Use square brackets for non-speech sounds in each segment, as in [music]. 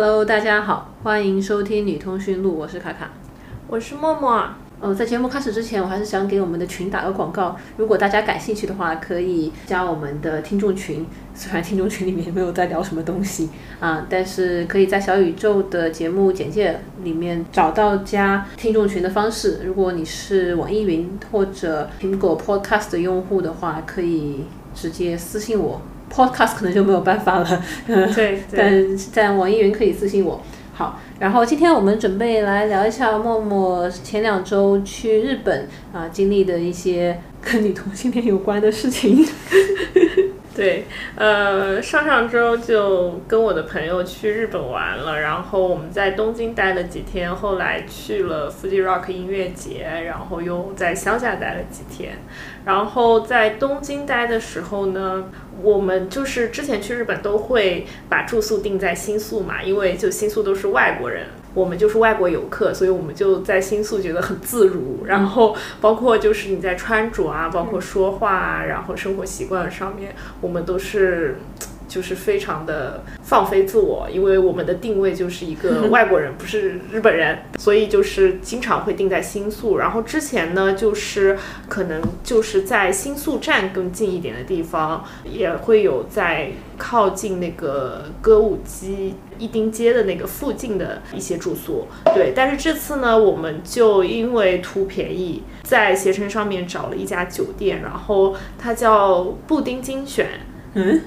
Hello，大家好，欢迎收听女通讯录，我是卡卡。我是默默。呃，在节目开始之前，我还是想给我们的群打个广告。如果大家感兴趣的话，可以加我们的听众群。虽然听众群里面没有在聊什么东西啊，但是可以在小宇宙的节目简介里面找到加听众群的方式。如果你是网易云或者苹果 Podcast 的用户的话，可以直接私信我。Podcast 可能就没有办法了，对，[laughs] 但在网易云可以私信我。好，然后今天我们准备来聊一下默默前两周去日本啊经历的一些跟你同性恋有关的事情。对，呃，上上周就跟我的朋友去日本玩了，然后我们在东京待了几天，后来去了 Fuji Rock 音乐节，然后又在乡下待了几天。然后在东京待的时候呢，我们就是之前去日本都会把住宿定在新宿嘛，因为就新宿都是外国人。我们就是外国游客，所以我们就在新宿觉得很自如。然后包括就是你在穿着啊，包括说话啊，然后生活习惯上面，我们都是。就是非常的放飞自我，因为我们的定位就是一个 [laughs] 外国人，不是日本人，所以就是经常会定在新宿。然后之前呢，就是可能就是在新宿站更近一点的地方，也会有在靠近那个歌舞伎一丁街的那个附近的一些住宿。对，但是这次呢，我们就因为图便宜，在携程上面找了一家酒店，然后它叫布丁精选。嗯。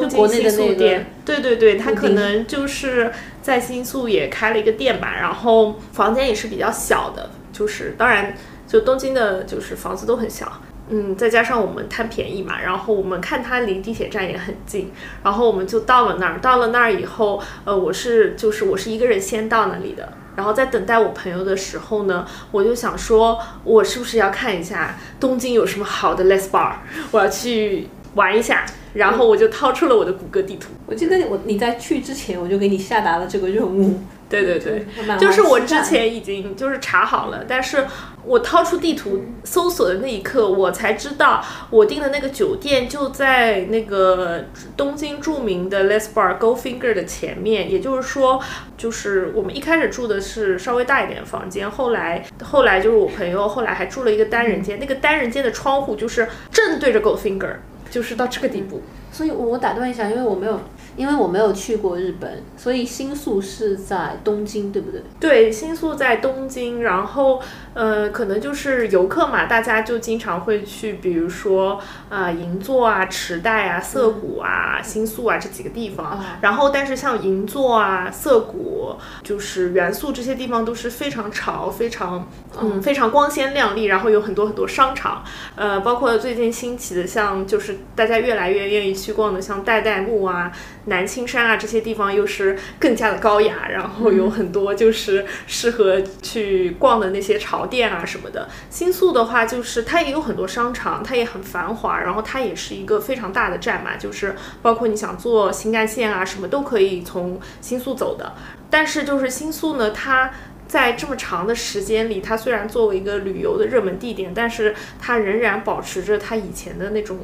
东京新宿店，对对对，他可能就是在新宿也开了一个店吧，然后房间也是比较小的，就是当然就东京的就是房子都很小，嗯，再加上我们贪便宜嘛，然后我们看它离地铁站也很近，然后我们就到了那儿，到了那儿以后，呃，我是就是我是一个人先到那里的，然后在等待我朋友的时候呢，我就想说，我是不是要看一下东京有什么好的 less bar，我要去玩一下。然后我就掏出了我的谷歌地图。我记得我你在去之前我就给你下达了这个任务。对对对，就是我之前已经就是查好了，但是我掏出地图搜索的那一刻，我才知道我订的那个酒店就在那个东京著名的 Les Bar Goldfinger 的前面。也就是说，就是我们一开始住的是稍微大一点的房间，后来后来就是我朋友后来还住了一个单人间，那个单人间的窗户就是正对着 Goldfinger。就是到这个地步，所以我打断一下，因为我没有，因为我没有去过日本，所以新宿是在东京，对不对？对，新宿在东京，然后呃，可能就是游客嘛，大家就经常会去，比如说啊，银座啊、池袋啊、涩谷啊、新宿啊这几个地方。然后，但是像银座啊、涩谷，就是元素这些地方都是非常潮、非常嗯、非常光鲜亮丽，然后有很多很多商场，呃，包括最近兴起的像就是。大家越来越愿意去逛的，像代代木啊、南青山啊这些地方，又是更加的高雅，然后有很多就是适合去逛的那些潮店啊什么的。新宿的话，就是它也有很多商场，它也很繁华，然后它也是一个非常大的站嘛，就是包括你想坐新干线啊什么都可以从新宿走的。但是就是新宿呢，它。在这么长的时间里，它虽然作为一个旅游的热门地点，但是它仍然保持着它以前的那种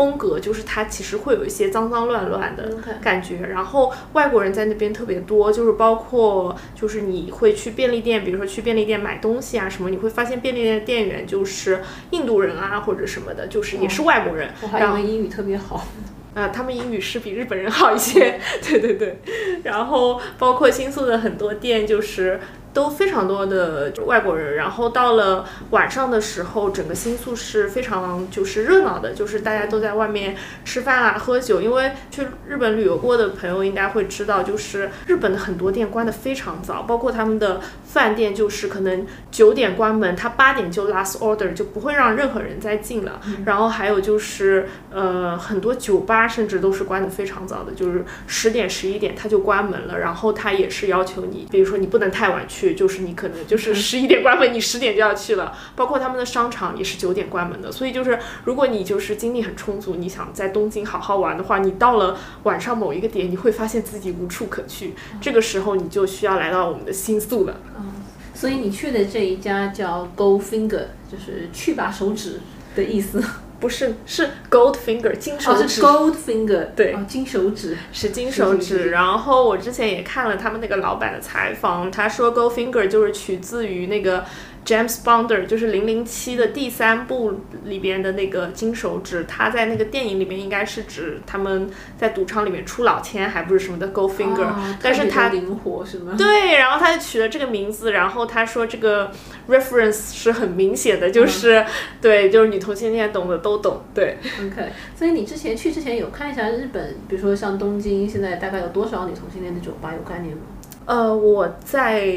风格，就是它其实会有一些脏脏乱乱的感觉。然后外国人在那边特别多，就是包括就是你会去便利店，比如说去便利店买东西啊什么，你会发现便利店的店员就是印度人啊或者什么的，就是也是外国人。我还以为英语特别好。啊，[laughs] 他们英语是比日本人好一些。[laughs] 对对对。然后包括新宿的很多店就是。都非常多的外国人，然后到了晚上的时候，整个新宿是非常就是热闹的，就是大家都在外面吃饭啊、喝酒。因为去日本旅游过的朋友应该会知道，就是日本的很多店关的非常早，包括他们的饭店，就是可能九点关门，他八点就 last order，就不会让任何人再进了。然后还有就是呃，很多酒吧甚至都是关的非常早的，就是十点、十一点他就关门了。然后他也是要求你，比如说你不能太晚去。去就是你可能就是十一点关门，你十点就要去了。包括他们的商场也是九点关门的，所以就是如果你就是精力很充足，你想在东京好好玩的话，你到了晚上某一个点，你会发现自己无处可去。这个时候你就需要来到我们的新宿了。嗯，所以你去的这一家叫 Go Finger，就是去把手指的意思。不是是 Goldfinger 金手哦，指，是 Goldfinger，对哦，金手指。是金手指。然后我之前也看了他们那个老板的采访，他说 Goldfinger 就是取自于那个 James Bond，就是零零七的第三部里边的那个金手指。他在那个电影里面应该是指他们在赌场里面出老千还不是什么的别的但是他灵活是吗？对，然后他就取了这个名字，然后他说这个 reference 是很明显的，就是、对，就是女同性恋懂的都懂，对。OK，所以你之前去之前有看一下日本，比如说像东京，现在大概有多少女同性恋的酒吧，有概念吗？呃，我在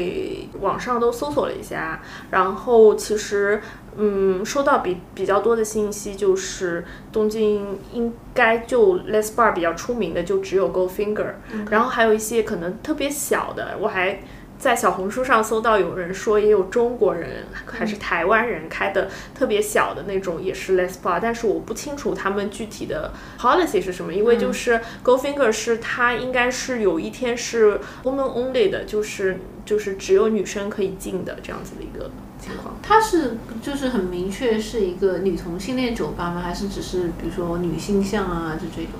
网上都搜索了一下，然后其实，嗯，收到比比较多的信息就是东京应该就 Les Bar 比较出名的就只有 Goldfinger，、然后还有一些可能特别小的，我还。在小红书上搜到有人说也有中国人还是台湾人开的特别小的那种也是 Les Bar，但是我不清楚他们具体的 policy 是什么，因为就是 Goldfinger 是它应该是有一天是 woman only 的，就是就是只有女生可以进的这样子的一个情况。它是就是很明确是一个女同性恋酒吧吗？还是只是比如说女性向啊，就这种？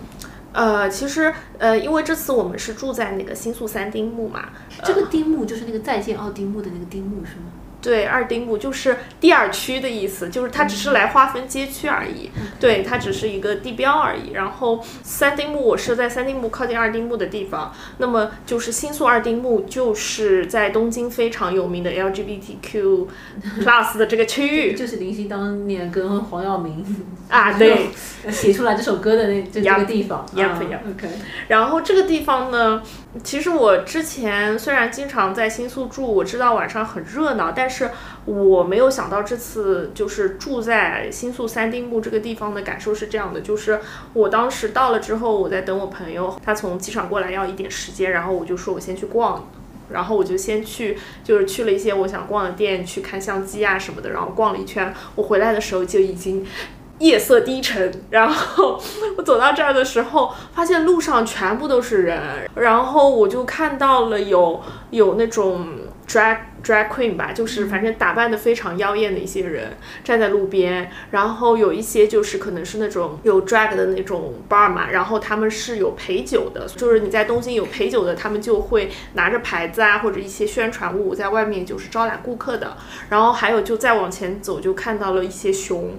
呃，其实呃，因为这次我们是住在那个新宿三丁目嘛，这个丁目就是那个再见奥丁目的那个丁目是吗？对，二丁目就是第二区的意思，就是它只是来划分街区而已，对，它只是一个地标而已。然后三丁目，我是在三丁目靠近二丁目的地方，那么就是新宿二丁目，就是在东京非常有名的 LGBTQ plus 的这个区域就是林夕当年跟黄耀明 [laughs] 啊，对。[laughs] 写出来这首歌的那就这个地方。y e p y e p OK 然后这个地方呢，其实我之前虽然经常在新宿住，我知道晚上很热闹，但是是我没有想到这次就是住在新宿三丁目这个地方的感受是这样的，就是我当时到了之后，我在等我朋友，他从机场过来要一点时间，然后我就说我先去逛。然后我就先去，就是去了一些我想逛的店，去看相机啊什么的，然后逛了一圈。我回来的时候就已经夜色低沉，然后我走到这儿的时候，发现路上全部都是人，然后我就看到了有有那种 drag drag queen 吧，就是反正打扮的非常妖艳的一些人站在路边，然后有一些就是可能是那种有 drag 的那种 bar 嘛，然后他们是有陪酒的，就是你在东京有陪酒的，他们就会拿着牌子啊或者一些宣传物在外面就是招揽顾客的，然后还有就再往前走就看到了一些熊。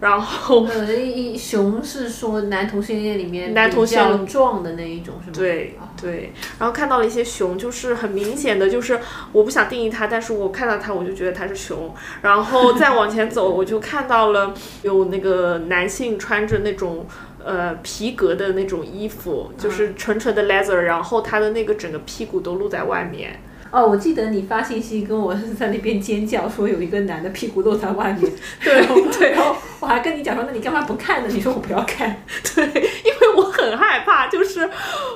然后呃，一一熊是说男同性恋里面男同性比较壮的那一种是吗？对哦对，然后看到了一些熊，就是很明显的，就是我不想定义它，但是我看到它我就觉得它是熊。然后再往前走，我就看到了有那个男性穿着那种。呃，皮革的那种衣服，就是纯纯的 leather，然后他的那个整个屁股都露在外面。哦，我记得你发信息跟我在那边尖叫，说有一个男的屁股露在外面。[laughs] [laughs] 对对然后我还跟你讲说，那你干嘛不看呢？你说我不要看。[laughs] 对，因为我很害怕，就是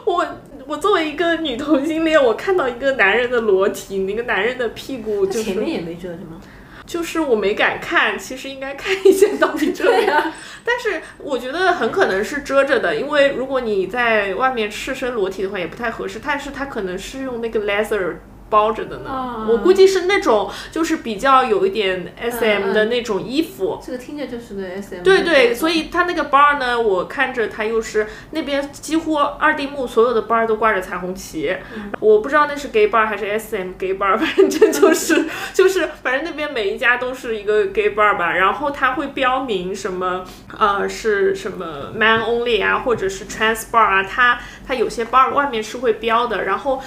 我我作为一个女同性恋，我看到一个男人的裸体，那个男人的屁股就是前面也没遮着吗？就是我没敢看，其实应该看一下到底遮没。啊，但是我觉得很可能是遮着的，因为如果你在外面赤身裸体的话也不太合适。但是它可能是用那个 leather 包着的呢，啊我估计是那种就是比较有一点 SM 嗯的那种衣服。这个听着就是个 SM。对对，所以它那个 bar 呢，我看着它又是那边几乎二丁目所有的 bar 都挂着彩虹旗，我不知道那是 gay bar 还是 SM gay bar，[laughs] 反正就是就是反正那边每一家都是一个 gay bar 吧，然后它会标明什么呃是什么 man only 啊，或者是 trans bar 啊，它它有些 bar 外面是会标的，然后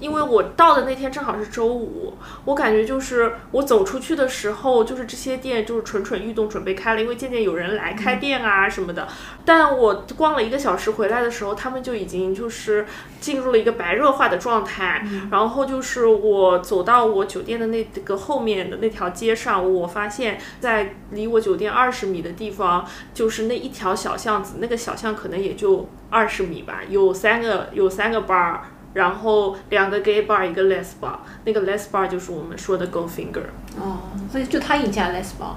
因为我到的那天正好是周五，我感觉就是我走出去的时候，就是这些店就是蠢蠢欲动，准备开了，因为渐渐有人来开店啊什么的。但我逛了一个小时回来的时候，他们就已经就是进入了一个白热化的状态。然后就是我走到我酒店的那个后面的那条街上，我发现在离我酒店二十米的地方，就是那一条小巷子，那个小巷可能也就二十米吧，有三个有三个 bar。然后两个 gay bar，一个 les bar，那个 les bar 就是我们说的 Goldfinger，哦，所以就他一家 les bar，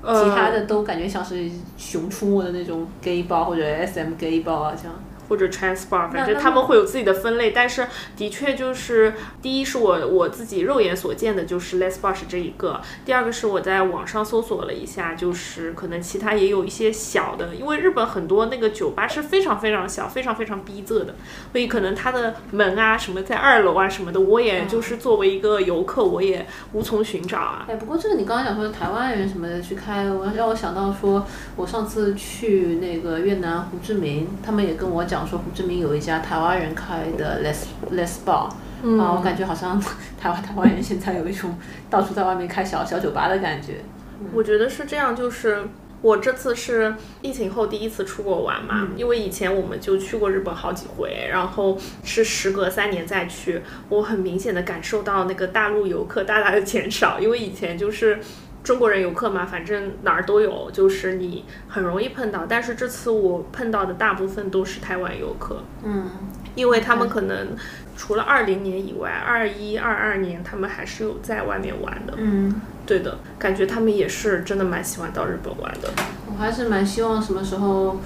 呃，其他的都感觉像是熊出没的那种 gay bar 或者 SM gay bar 啊这样。或者 Transport，反那那正他们会有自己的分类。但是的确就是，第一是我我自己肉眼所见的就是 Les Bar 是这一个，第二个是我在网上搜索了一下，就是可能其他也有一些小的，因为日本很多那个酒吧是非常非常小、非常非常逼仄的，所以可能它的门啊什么在二楼啊什么的，我也就是作为一个游客，我也无从寻找啊。哎，不过这个你刚刚讲说台湾人什么的去开，我让我想到说，我上次去那个越南胡志明，他们也跟我讲说，胡志明有一家台湾人开的 Les Les Bar，、嗯啊，我感觉好像台湾台湾人现在有一种到处在外面开小小酒吧的感觉。我觉得是这样，就是我这次是疫情后第一次出国玩嘛，因为以前我们就去过日本好几回，然后是时隔三年再去，我很明显的感受到那个大陆游客大大的减少，因为以前就是。中国人游客嘛，反正哪儿都有，就是你很容易碰到。但是这次我碰到的大部分都是台湾游客，嗯，因为他们可能除了二零年以外，二一、二二年他们还是有在外面玩的。嗯，对的，感觉他们也是真的蛮喜欢到日本玩的。我还是蛮希望什么时候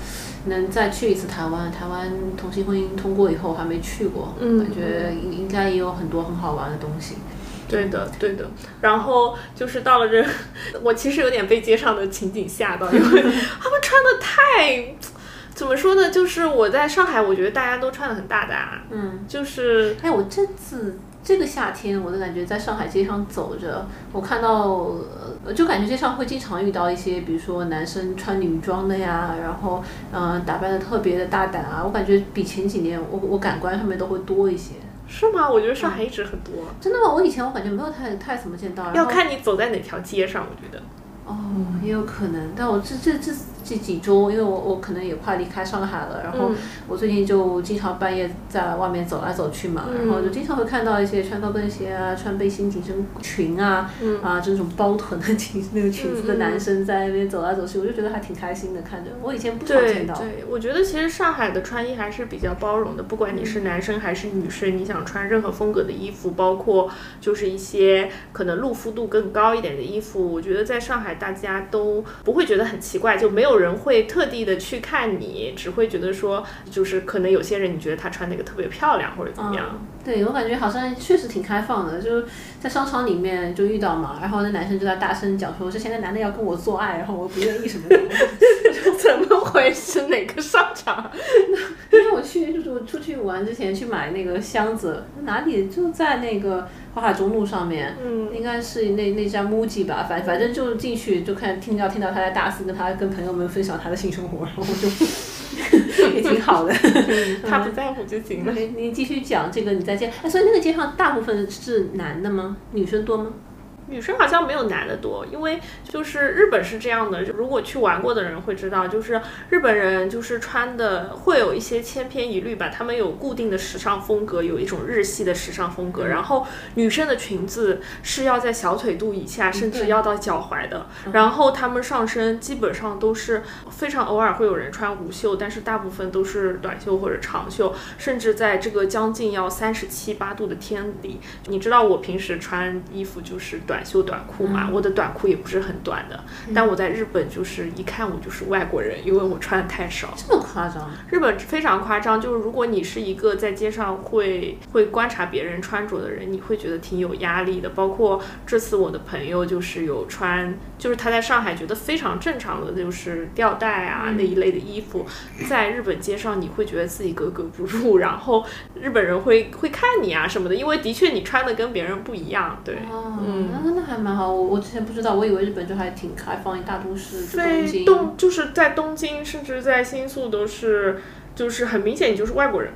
能再去一次台湾。台湾同性婚姻通过以后，我还没去过，嗯感觉应应该也有很多很好玩的东西。对的，对的。然后就是到了这，[laughs] 我其实有点被街上的情景吓到，因为 [laughs] 他们穿的太，怎么说呢？就是我在上海，我觉得大家都穿的很大胆，嗯，就是哎，我这次这个夏天，我都感觉在上海街上走着，我看到，呃，就感觉街上会经常遇到一些，比如说男生穿女装的呀，然后嗯、呃打扮的特别的大胆啊，我感觉比前几年我我感官上面都会多一些。是吗？我觉得上海一直很多，真的吗？我以前我感觉没有太太怎么见到。要看你走在哪条街上，我觉得。哦，也有可能，但我这这这这几周，因为我我可能也快离开上海了，然后嗯我最近就经常半夜在外面走来走去嘛，嗯然后就经常会看到一些穿高跟鞋啊、穿背心紧身裙啊、嗯啊这种包臀的裙那个裙子的男生在那边走来走去，我就觉得还挺开心的，看着。我以前不常见到。对，我觉得其实上海的穿衣还是比较包容的，不管你是男生还是女生，你想穿任何风格的衣服，包括就是一些可能露肤度更高一点的衣服，我觉得在上海大家都不会觉得很奇怪，就没有人会特地的去看你，只会觉得说，就是可能有些人你觉得他穿那个特别漂亮或者怎么样。对我感觉好像确实挺开放的，就是在商场里面就遇到嘛，然后那男生就在大声讲说，之前那男的要跟我做爱，然后我不愿意什么的。[laughs] 怎么回事？哪个商场？[laughs] 因为我去就是我出去玩之前去买那个箱子，哪里就在那个淮海中路上面，嗯，应该是那那家 MUJI 吧，反反正就进去就看听到听到他在大肆跟他跟朋友们分享他的性生活，然后就 [laughs] 也挺好的。他不在乎就行了。你你继续讲这个你在街，哎，所以那个街上大部分是男的吗？女生多吗？女生好像没有男的多，因为就是日本是这样的，如果去玩过的人会知道，就是日本人就是穿的会有一些千篇一律吧，他们有固定的时尚风格，有一种日系的时尚风格，然后女生的裙子是要在小腿肚以下，甚至要到脚踝的，然后他们上身基本上都是非常偶尔会有人穿无袖，但是大部分都是短袖或者长袖，甚至在这个将近要三十七八度的天里，你知道我平时穿衣服就是短袖短裤嘛，我的短裤也不是很短的，但我在日本就是一看我就是外国人，因为我穿的太少。这么夸张？日本非常夸张，就是如果你是一个在街上会会观察别人穿着的人，你会觉得挺有压力的。包括这次我的朋友就是有穿，就是他在上海觉得非常正常的，就是吊带啊、那一类的衣服，在日本街上你会觉得自己格格不入，然后日本人会会看你啊什么的，因为的确你穿的跟别人不一样，对。哦，嗯那那还蛮好。我我之前不知道，我以为日本就还挺开放，一大都市，对，京。东就是在东京，甚至在新宿都是，就是很明显你就是外国人。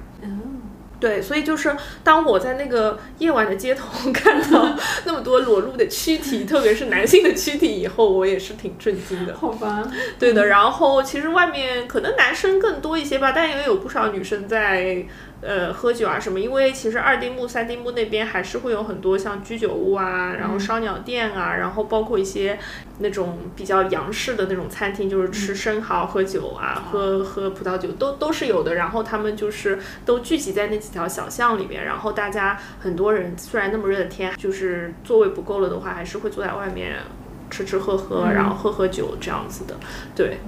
嗯对，所以就是当我在那个夜晚的街头 [laughs] 看到那么多裸露的躯体，特别是男性的躯体以后，我也是挺震惊的。好吧。对的，然后其实外面可能男生更多一些吧，但也有不少女生在呃喝酒啊什么。因为其实二丁目、三丁目那边还是会有很多像居酒屋啊，然后烧鸟店啊，然后包括一些那种比较洋式的那种餐厅，就是吃生蚝、喝酒啊，喝喝葡萄酒都都是有的。然后他们就是都聚集在那几条小巷里面，然后大家很多人虽然那么热的天，就是座位不够了的话，还是会坐在外面吃吃喝喝，然后喝喝酒这样子的。对，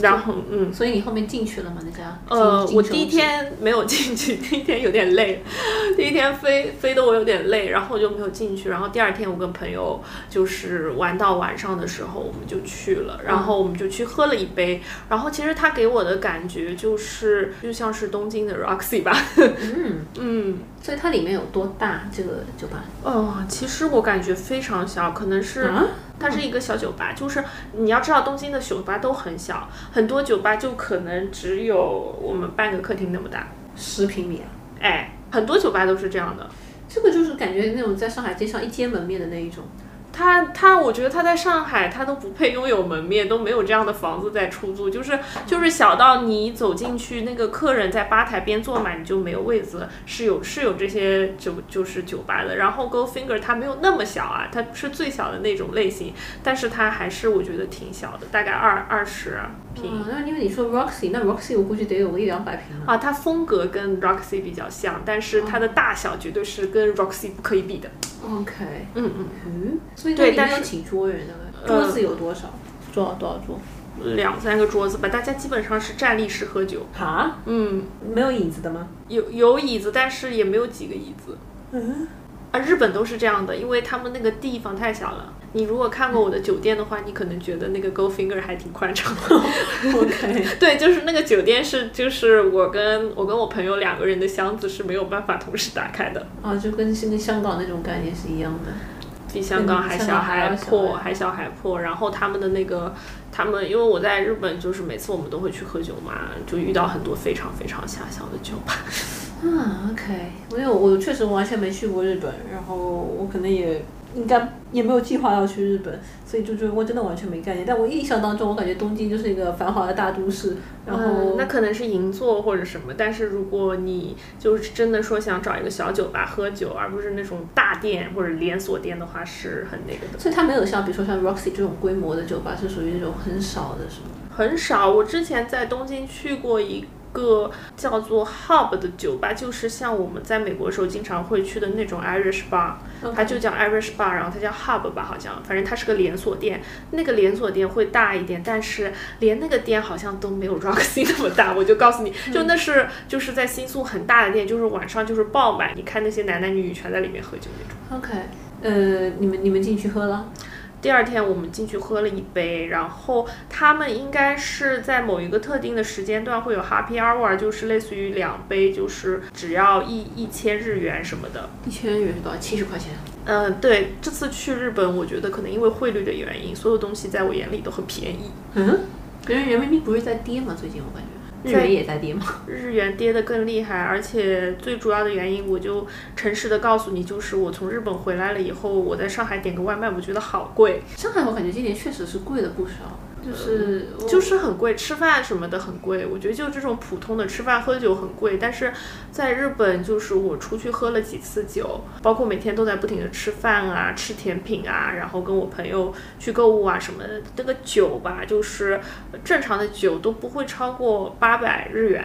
然后嗯。所以你后面进去了吗？那家？呃，我第一，天没有进去，[laughs] 第一天有点累，[laughs] 第一天飞飞的我有点累，然后我就没有进去。然后第二天我跟朋友就是玩到晚上的时候，我们就去了，然后我们就去喝了一杯。然后其实他给我的感觉就是就像是东京的 Roxy 吧，嗯，[laughs] 嗯。所以它里面有多大？这个酒吧？哦，其实我感觉非常小，可能是啊它是一个小酒吧，就是你要知道东京的酒吧都很小，很多酒吧就可能只有我们半个客厅那么大，十平米啊！哎，很多酒吧都是这样的。这个就是感觉那种在上海街上一间门面的那一种。他他，我觉得他在上海，他都不配拥有门面，都没有这样的房子在出租，就是就是小到你走进去，那个客人在吧台边坐满，你就没有位子，是有是有这些酒就是酒吧的。然后 Goldfinger 它没有那么小啊，它是最小的那种类型，但是它还是我觉得挺小的，大概二二十平。嗯，那因为你说 Roxy，那 Roxy 我估计得有个一两百平。啊，它风格跟 Roxy 比较像，但是它的大小绝对是跟 Roxy 不可以比的。OK，嗯嗯。嗯，所以对但是请桌人的？呃桌子有多少？多少多少桌？两三个桌子吧，大家基本上是站立式喝酒。啊，嗯，没有椅子的吗？有有椅子，但是也没有几个椅子。嗯，啊，日本都是这样的，因为他们那个地方太小了。你如果看过我的酒店的话，你可能觉得那个 Goldfinger 还挺宽敞的。[laughs] [laughs] OK，对，就是那个酒店是，就是我跟我跟我朋友两个人的箱子是没有办法同时打开的，啊，就跟现在香港那种概念是一样的。比香港还小还破，还还小还破。然后他们的那个，他们因为我在日本，就是每次我们都会去喝酒嘛，就遇到很多非常非常狭小的酒吧。[laughs] 啊，OK，因为我确实完全没去过日本，然后我可能也应该也没有计划要去日本，所以就就我真的完全没概念。但我印象当中，我感觉东京就是一个繁华的大都市，然后、嗯，那可能是银座或者什么，但是如果你就是真的说想找一个小酒吧喝酒，而不是那种大店或者连锁店的话，是很那个的。所以它没有像比如说像 Roxy 这种规模的酒吧，是属于那种很少的，是吗？很少。我之前在东京去过一个叫做 Hub 的酒吧，就是像我们在美国的时候经常会去的那种 Irish bar，它就叫 Irish bar，然后它叫 Hub 吧，好像，反正它是个连锁店。那个连锁店会大一点，但是连那个店好像都没有 Roxy [laughs] 那么大。我就告诉你，就那是就是在新宿很大的店，就是晚上就是爆满，你看那些男男女女全在里面喝酒那种。OK，呃，你们你们进去喝了？第二天我们进去喝了一杯，然后他们应该是在某一个特定的时间段会有 Happy Hour，就是类似于两杯，就是只要一一千日元什么的。一千日元是多少？七十块钱。嗯，对，这次去日本，我觉得可能因为汇率的原因，所有东西在我眼里都很便宜。嗯，可是人民币不是在跌吗？最近我感觉日在元也在跌吗？[laughs] 日元跌得更厉害，而且最主要的原因，我就诚实的告诉你，就是我从日本回来了以后，我在上海点个外卖，我觉得好贵，上海我感觉今年确实是贵了不少，就是就是很贵，吃饭什么的很贵。我觉得就这种普通的吃饭喝酒很贵，但是在日本，就是我出去喝了几次酒，包括每天都在不停的吃饭啊、吃甜品啊，然后跟我朋友去购物啊什么的，那个酒吧，就是正常的酒都不会超过八百日元。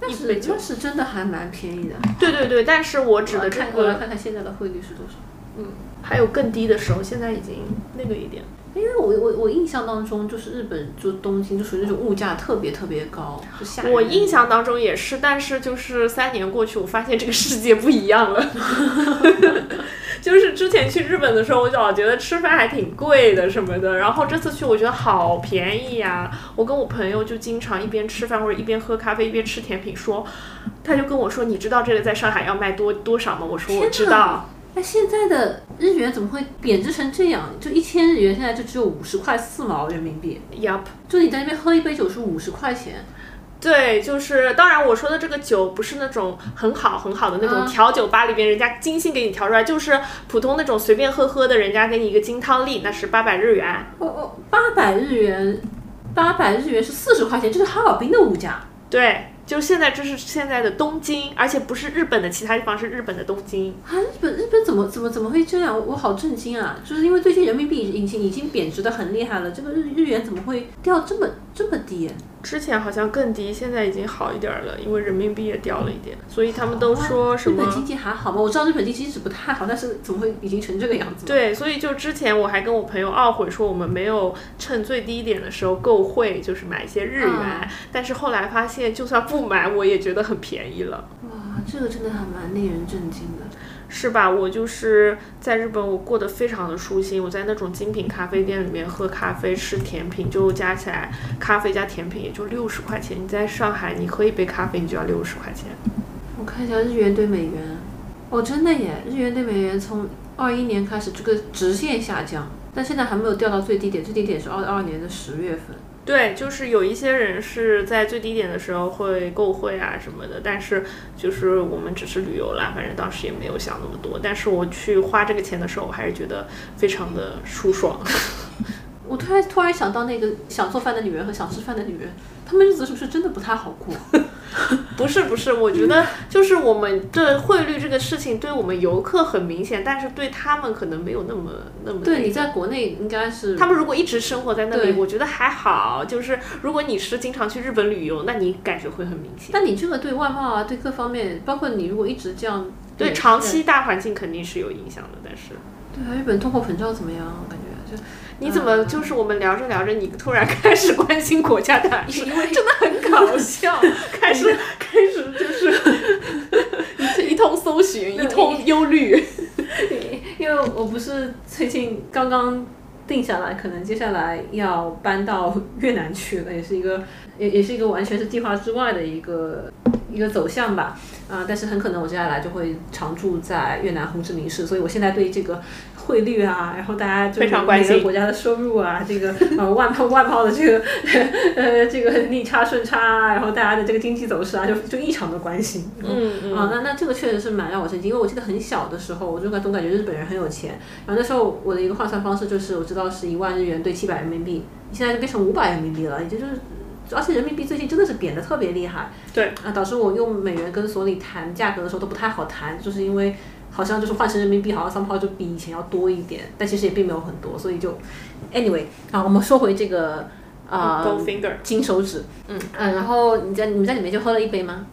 但是那是真的还蛮便宜的。对对对，但是我指的这个看看现在的汇率是多少。嗯还有更低的时候，现在已经那个一点。因为我我我印象当中，就是日本就东京就属于那种物价特别特别高，就吓。我印象当中也是，但是就是三年过去，我发现这个世界不一样了。[laughs] 就是之前去日本的时候，我老觉得吃饭还挺贵的什么的，然后这次去我觉得好便宜呀、我跟我朋友就经常一边吃饭或者一边喝咖啡一边吃甜品说，他就跟我说，你知道这个在上海要卖多多少吗？我说我知道。那现在的日元怎么会贬值成这样？就一千日元现在就只有五十块四毛人民币，Yup。就你在那边喝一杯酒是五十块钱。对，就是当然我说的这个酒不是那种很好很好的那种嗯调酒吧里边人家精心给你调出来，就是普通那种随便喝喝的，人家给你一个金汤力，那是八百日元。哦哦，八百日元，八百日元是四十块钱，这是哈尔滨的物价。对，就现在这是现在的东京，而且不是日本的其他地方，是日本的东京。啊，日本日本怎么怎么怎么会这样？我好震惊啊！就是因为最近人民币已经已经贬值的很厉害了，这个日日元怎么会掉这么这么低？之前好像更低，现在已经好一点儿了，因为人民币也掉了一点，所以他们都说什么日本经济还好吗？我知道日本经济一直不太好，但是怎么会已经成这个样子？对，所以就之前我还跟我朋友懊悔说我们没有趁最低点的时候购汇，就是买一些日元，嗯但是后来发现就算不买，我也觉得很便宜了。哇，这个真的还蛮令人震惊的。是吧？我就是在日本，我过得非常的舒心。我在那种精品咖啡店里面喝咖啡、吃甜品，就加起来咖啡加甜品也就六十块钱。你在上海，你喝一杯咖啡你就要六十块钱。我看一下日元兑美元，哦，真的耶，日元兑美元从二一年开始这个直线下降，但现在还没有掉到最低点，最低点是二二年的十月份。对，就是有一些人是在最低点的时候会购汇啊什么的，但是就是我们只是旅游啦，反正当时也没有想那么多。但是我去花这个钱的时候，我还是觉得非常的舒爽。[laughs] 我突然突然想到那个想做饭的女人和想吃饭的女人，他们日子是不是真的不太好过？[laughs] 不是不是，我觉得就是我们的汇率这个事情对我们游客很明显，但是对他们可能没有那么那么。对，你在国内应该是他们如果一直生活在那里，我觉得还好。就是如果你是经常去日本旅游，那你感觉会很明显。但你这个对外贸啊，对各方面，包括你如果一直这样，对长期大环境肯定是有影响的，但是对啊，日本通货膨胀怎么样？我感觉就你怎么就是我们聊着聊着，你突然开始关心国家大事，因为真的很搞笑，[laughs] 开始 [laughs] 开始就是一一通搜寻，一通忧虑。因为我不是最近刚刚定下来，可能接下来要搬到越南去了，也是一个也也是一个完全是计划之外的一个一个走向吧。啊、但是很可能我接下来就会常住在越南胡志明市，所以我现在对这个汇率啊，然后大家就非常关心每个国家的收入啊，这个呃 [laughs] 外贸外贸的这个 [laughs] 呃这个逆差顺差啊，然后大家的这个经济走势啊，就就异常的关心。嗯嗯啊，那那这个确实是蛮让我震惊，因为我记得很小的时候，我就感总感觉日本人很有钱。然后那时候我的一个换算方式就是，我知道是一万日元兑七百人民币，现在就变成五百人民币了，也就是。而且人民币最近真的是贬得特别厉害，对啊，导致我用美元跟所里谈价格的时候都不太好谈，就是因为好像就是换成人民币，好像 somehow 就比以前要多一点，但其实也并没有很多，所以就 anyway 啊，我们说回这个啊。金手指，嗯嗯，然后你在你们在里面就喝了一杯吗？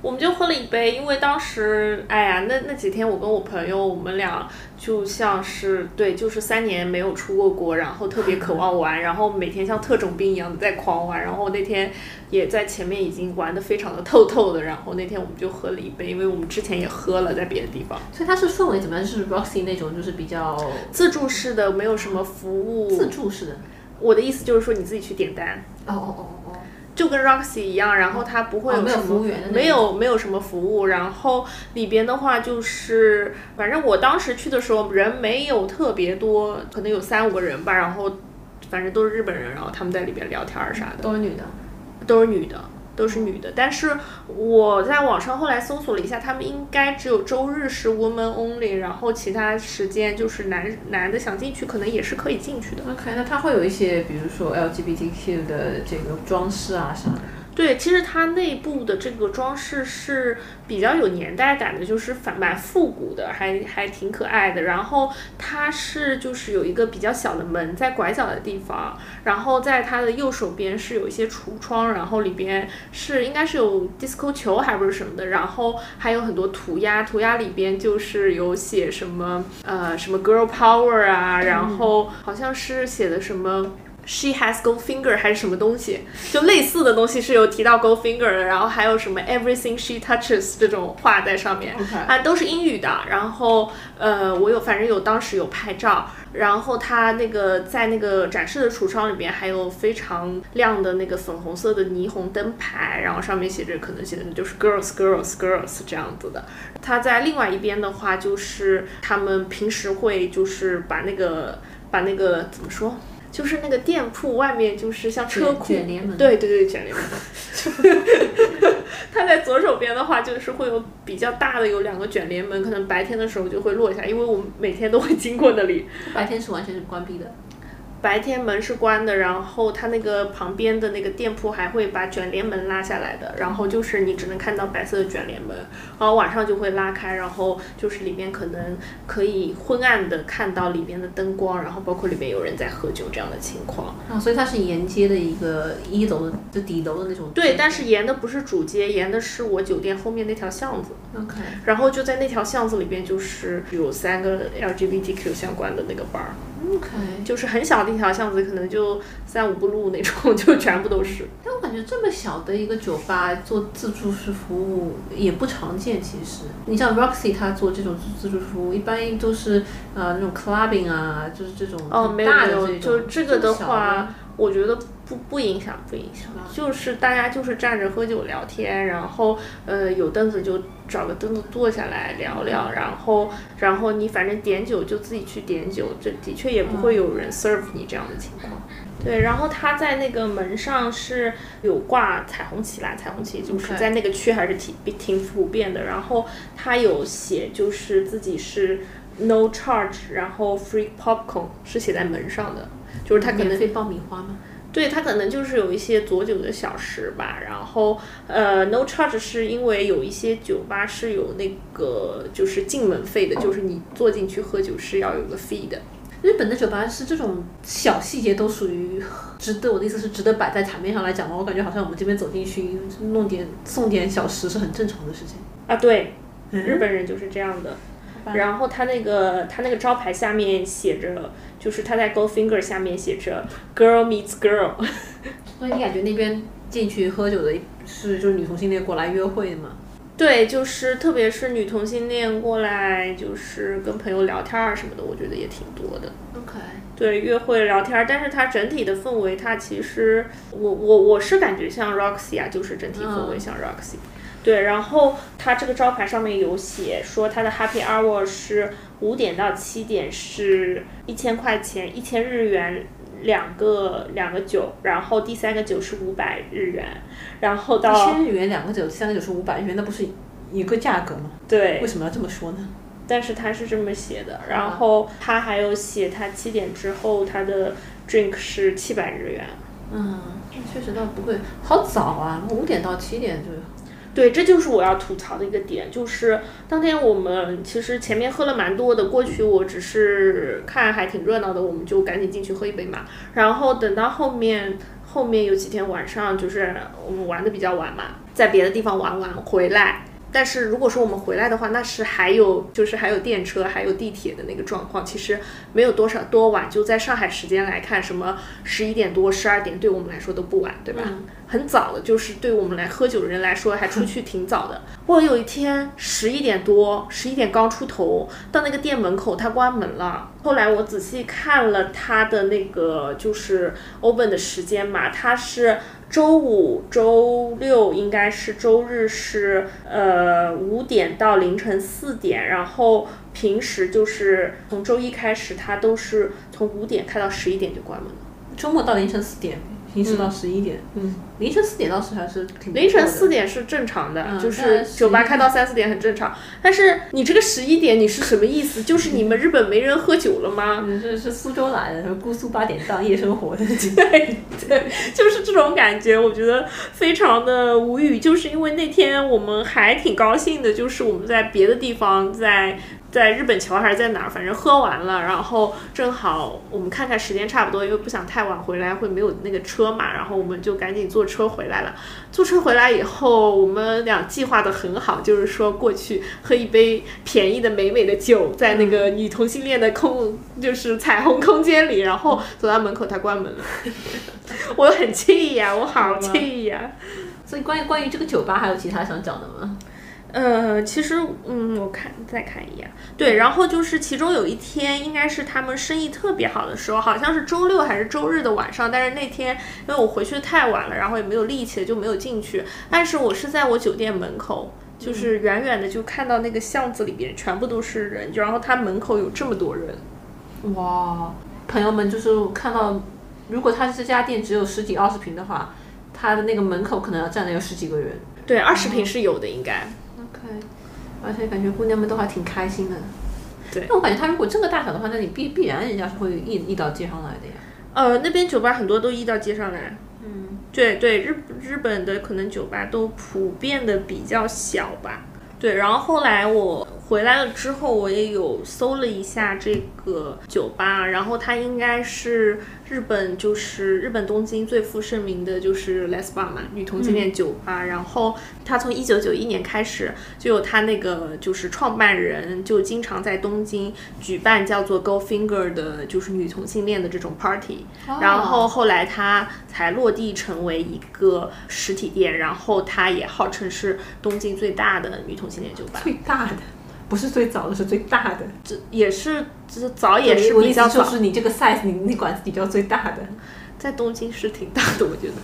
我们就喝了一杯，因为当时，哎呀，那那几天我跟我朋友，我们俩就像是对，就是三年没有出过国，然后特别渴望玩，然后每天像特种兵一样的在狂玩，然后那天也在前面已经玩的非常的透透的，然后那天我们就喝了一杯，因为我们之前也喝了在别的地方，所以它是氛围怎么样？就是 Roxy 那种，就是比较自助式的，没有什么服务。自助式的。我的意思就是说你自己去点单。哦哦哦哦，就跟 Roxy 一样，然后它不会有什么、没有没有什么服务，然后里边的话就是，反正我当时去的时候人没有特别多，可能有三五个人吧，然后反正都是日本人，然后他们在里边聊天儿啥的，都是女的。都是女的。都是女的，但是我在网上后来搜索了一下，他们应该只有周日是 woman only，然后其他时间就是男男的想进去可能也是可以进去的。OK，那他会有一些，比如说 LGBTQ 的这个装饰啊啥的。对，其实它内部的这个装饰是比较有年代感的，就是反蛮复古的，还还挺可爱的。然后它是就是有一个比较小的门在拐角的地方，然后在它的右手边是有一些橱窗，然后里边是应该是有 disco 球还不是什么的，然后还有很多涂鸦，涂鸦里边就是有写什么呃什么 girl power 啊，然后好像是写的什么。She has gold finger 还是什么东西，就类似的东西是有提到 gold finger 的，然后还有什么 everything she touches 这种话在上面啊，都是英语的。然后呃，我有反正有当时有拍照，然后它那个在那个展示的橱窗里边还有非常亮的那个粉红色的霓虹灯牌，然后上面写着可能写的就是 girls girls girls 这样子的。它在另外一边的话，就是他们平时会就是把那个把那个怎么说？就是那个店铺外面就是像车库，卷帘门对对对，卷帘门。[laughs] 它 [laughs] 在左手边的话，就是会有比较大的有两个卷帘门，可能白天的时候就会落下，因为我们每天都会经过那里。白天是完全是关闭的。白天门是关的，然后它那个旁边的那个店铺还会把卷帘门拉下来的，然后就是你只能看到白色的卷帘门，然后晚上就会拉开，然后就是里面可能可以昏暗的看到里面的灯光，然后包括里面有人在喝酒这样的情况。啊，所以它是沿街的一个一楼的就底楼的那种。对，但是沿的不是主街，沿的是我酒店后面那条巷子。OK，然后就在那条巷子里边，就是有三个 LGBTQ 相关的那个 bar，OK，就是很小的一条巷子，可能就三五步路那种，[laughs] 就全部都是。但我感觉这么小的一个酒吧做自助式服务也不常见。其实，你像 Roxy 他做这种自助服务，一般都是呃那种 clubbing 啊，就是这种哦，很没有。就这个的话，我觉得不不影响，不影响，就是大家就是站着喝酒聊天，然后呃有凳子就找个凳子坐下来聊聊，然后然后你反正点酒就自己去点酒，这的确也不会有人 serve 你这样的情况。对，然后他在那个门上是有挂彩虹旗啦，彩虹旗就是在那个区还是挺挺普遍的。然后他有写就是自己是 no charge，然后 free popcorn 是写在门上的，就是他可能免费爆米花吗？对，他可能就是有一些佐酒的小食吧，然后呃，no charge 是因为有一些酒吧是有那个就是进门费的，就是你坐进去喝酒是要有个 fee 的。日本的酒吧是这种小细节都属于值得，我的意思是值得摆在台面上来讲吗？我感觉好像我们这边走进去弄点送点小食是很正常的事情。啊，对，嗯日本人就是这样的。吧然后他那个他那个招牌下面写着，就是他在 Goldfinger 下面写着 “Girl meets girl”。所以你感觉那边进去喝酒的是就是女同性恋过来约会的吗？对，就是特别是女同性恋过来，就是跟朋友聊天啊什么的，我觉得也挺多的。OK，对，约会聊天儿，但是它整体的氛围，它其实我我我是感觉像 Roxy 啊，就是整体氛围像 Roxy。对，然后它这个招牌上面有写说它的 Happy Hour 是五点到七点是一千块钱，一千日元两个两个酒，然后第三个酒是五百日元，然后一到千日元两个酒，三个酒是五百日元，那不是一个价格吗？对为，什么要这么说呢？但是他是这么写的，然后他还有写他七点之后他的 drink 是七百日元。嗯，确实倒不会，好早啊，五点到七点就。对，这就是我要吐槽的一个点，就是当天我们其实前面喝了蛮多的，过去我只是看还挺热闹的，我们就赶紧进去喝一杯嘛。然后等到后面后面有几天晚上，就是我们玩的比较晚嘛，在别的地方玩完回来。但是如果说我们回来的话，那是还有就是还有电车，还有地铁的那个状况，其实没有多少多晚。就在上海时间来看，什么十一点多、十二点，对我们来说都不晚，对吧？嗯很早的，就是对我们来喝酒的人来说，还出去挺早的。我有一天十一点多，十一点刚出头，到那个店门口，它关门了。后来我仔细看了它的那个就是 open 的时间嘛，它是周五、周六应该是周日是呃五点到凌晨四点，然后平时就是从周一开始，它都是从五点开到十一点就关门了。周末到凌晨四点，平时到十一点。嗯，凌晨四点倒是还是挺凌晨四点是正常的，嗯就是酒吧开到三四点很正常。但是你这个十一点你是什么意思？就是你们日本没人喝酒了吗？嗯，是是苏州来的，什么姑苏八点档夜生活的。[laughs] 对对，就是这种感觉，我觉得非常的无语。就是因为那天我们还挺高兴的，就是我们在别的地方在。在日本桥还是在哪儿，反正喝完了，然后正好我们看看时间差不多，因为不想太晚回来会没有那个车嘛，然后我们就赶紧坐车回来了。坐车回来以后，我们俩计划的很好，就是说过去喝一杯便宜的美美的酒，在那个女同性恋的空就是彩虹空间里，然后走到门口，它关门了，[laughs] 我很气呀，我好气呀。所以关于关于这个酒吧还有其他想讲的吗？呃，其实，嗯，我看再看一眼，对，然后就是其中有一天，应该是他们生意特别好的时候，好像是周六还是周日的晚上，但是那天因为我回去得太晚了，然后也没有力气了，就没有进去。但是我是在我酒店门口，就是远远的就看到那个巷子里边全部都是人，就然后他门口有这么多人，哇，朋友们，就是看到，如果他这家店只有十几二十平的话，他的那个门口可能要站了有十几个人。对，二十平是有的，应该。而且感觉姑娘们都还挺开心的。对那我感觉他如果这个大小的话，那你必必然人家是会溢溢到街上来的呀。呃，那边酒吧很多都溢到街上来。嗯，对对，日日本的可能酒吧都普遍的比较小吧。对，然后后来我回来了之后，我也有搜了一下这个酒吧，然后它应该是日本就是日本东京最负盛名的就是 Les Bar 嘛，女同性恋酒吧。然后它从一九九一年开始就有它那个就是创办人就经常在东京举办叫做 Go Finger 的，就是女同性恋的这种 party。然后后来它才落地成为一个实体店，然后它也号称是东京最大的女同性恋酒吧。最大的不是最早的，是最大的。这也是这早也是我较早，就是你这个 size，你你管自己叫最大的。在东京是挺大的，我觉得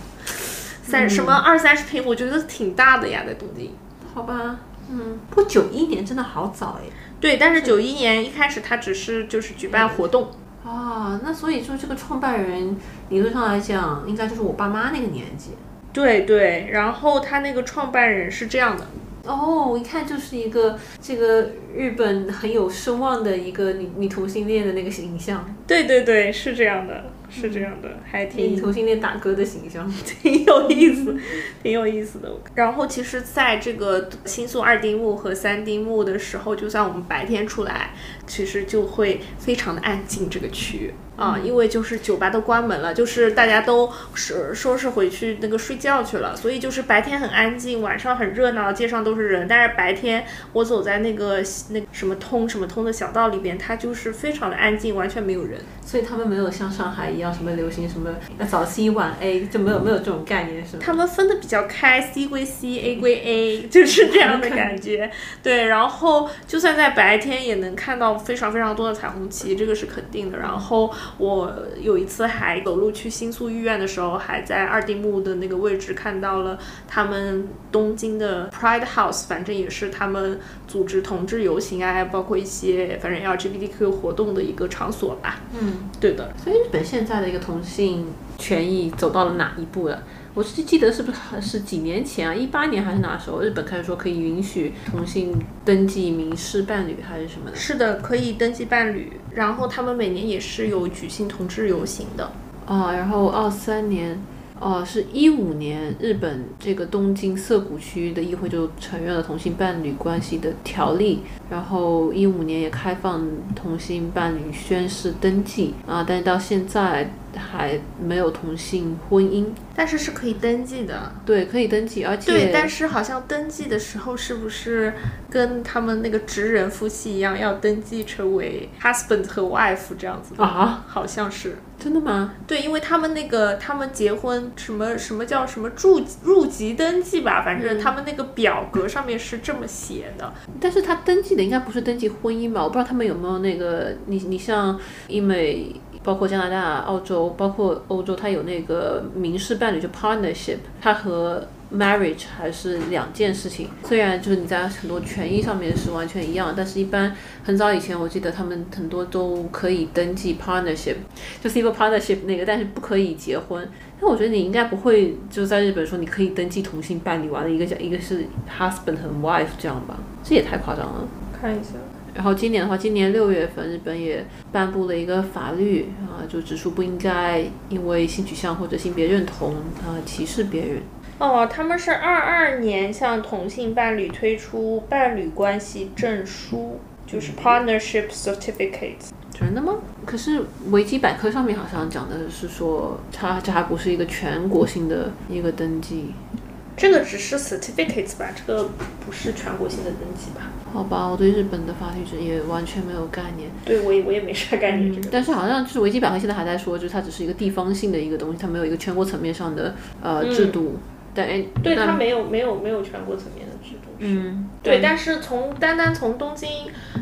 三什么二三十平，我觉得挺大的呀，在东京。好吧，嗯，不过九一年真的好早哎。对，但是九一年一开始它只是就是举办活动，啊，那所以说这个创办人理论上来讲，应该就是我爸妈那个年纪。对对，然后他那个创办人是这样的，哦，一看就是一个这个日本很有声望的一个女女同性恋的那个形象，对对对，是这样的，是这样的，还女挺同性恋大哥的形象。[laughs] 挺有意思，挺有意思的。然后其实，在这个新宿二丁目和三丁目的时候，就算我们白天出来，其实就会非常的安静这个区域啊，因为就是酒吧都关门了，就是大家都是说是回去那个睡觉去了，所以就是白天很安静，晚上很热闹，街上都是人。但是白天我走在那个那个什么通什么通的小道里边，它就是非常的安静，完全没有人。所以他们没有像上海一样什么流行什么呃早 C 晚 A，就没有没有这种概念是吗？他们分的比较开，C 归 C，A 归 A，就是这样的感觉。[laughs] 对，然后就算在白天也能看到非常非常多的彩虹旗，这个是肯定的。然后我有一次还走路去新宿御苑的时候，还在二丁目的那个位置看到了他们东京的 Pride House，反正也是他们组织同志游行啊，包括一些反正 LGBTQ 活动的一个场所吧。嗯，对的，所以日本现在的一个同性权益走到了哪一步了？我是记得是不是是几年前啊？一八年还是哪时候？日本开始说可以允许同性登记民事伴侣还是什么的？是的，可以登记伴侣，然后他们每年也是有举行同志游行的。哦，然后二三年，哦，是一五年，日本这个东京涩谷区的议会就承认了同性伴侣关系的条例，然后一五年也开放同性伴侣宣誓登记啊，但是到现在还没有同性婚姻。但是是可以登记的，对，可以登记，而且对。但是好像登记的时候，是不是跟他们那个直人夫妻一样，要登记成为 husband 和 wife 这样子的？啊，好像是。真的吗？对，因为他们那个他们结婚什么什么叫什么入入籍登记吧，反正他们那个表格上面是这么写的。但是他登记的应该不是登记婚姻吧？我不知道他们有没有那个，你你像英美。包括加拿大、澳洲，包括欧洲，它有那个民事伴侣，就 partnership，它和 marriage 还是两件事情。虽然就是你在很多权益上面是完全一样，但是一般很早以前我记得他们很多都可以登记 partnership，就 civil partnership 那个，但是不可以结婚。但我觉得你应该不会就在日本说你可以登记同性伴侣，完了一个叫一个是 husband 和 wife 这样吧？这也太夸张了。看一下。然后今年的话，今年六月份，日本也颁布了一个法律啊，就指出不应该因为性取向或者性别认同啊歧视别人。哦，他们是二二年向同性伴侣推出伴侣关系证书，就是 partnership certificates。真的吗？可是维基百科上面好像讲的是说，它这还不是一个全国性的一个登记。这个只是 certificates 吧，这个不是全国性的登记吧？好吧，我对日本的法律这也完全没有概念。对我也我也没啥概念这个。但是好像就是维基百科现在还在说，就是它只是一个地方性的一个东西，它没有一个全国层面上的呃制度。但哎，对，它没有没有没有全国层面的制度。嗯，对，但是从单单从东京，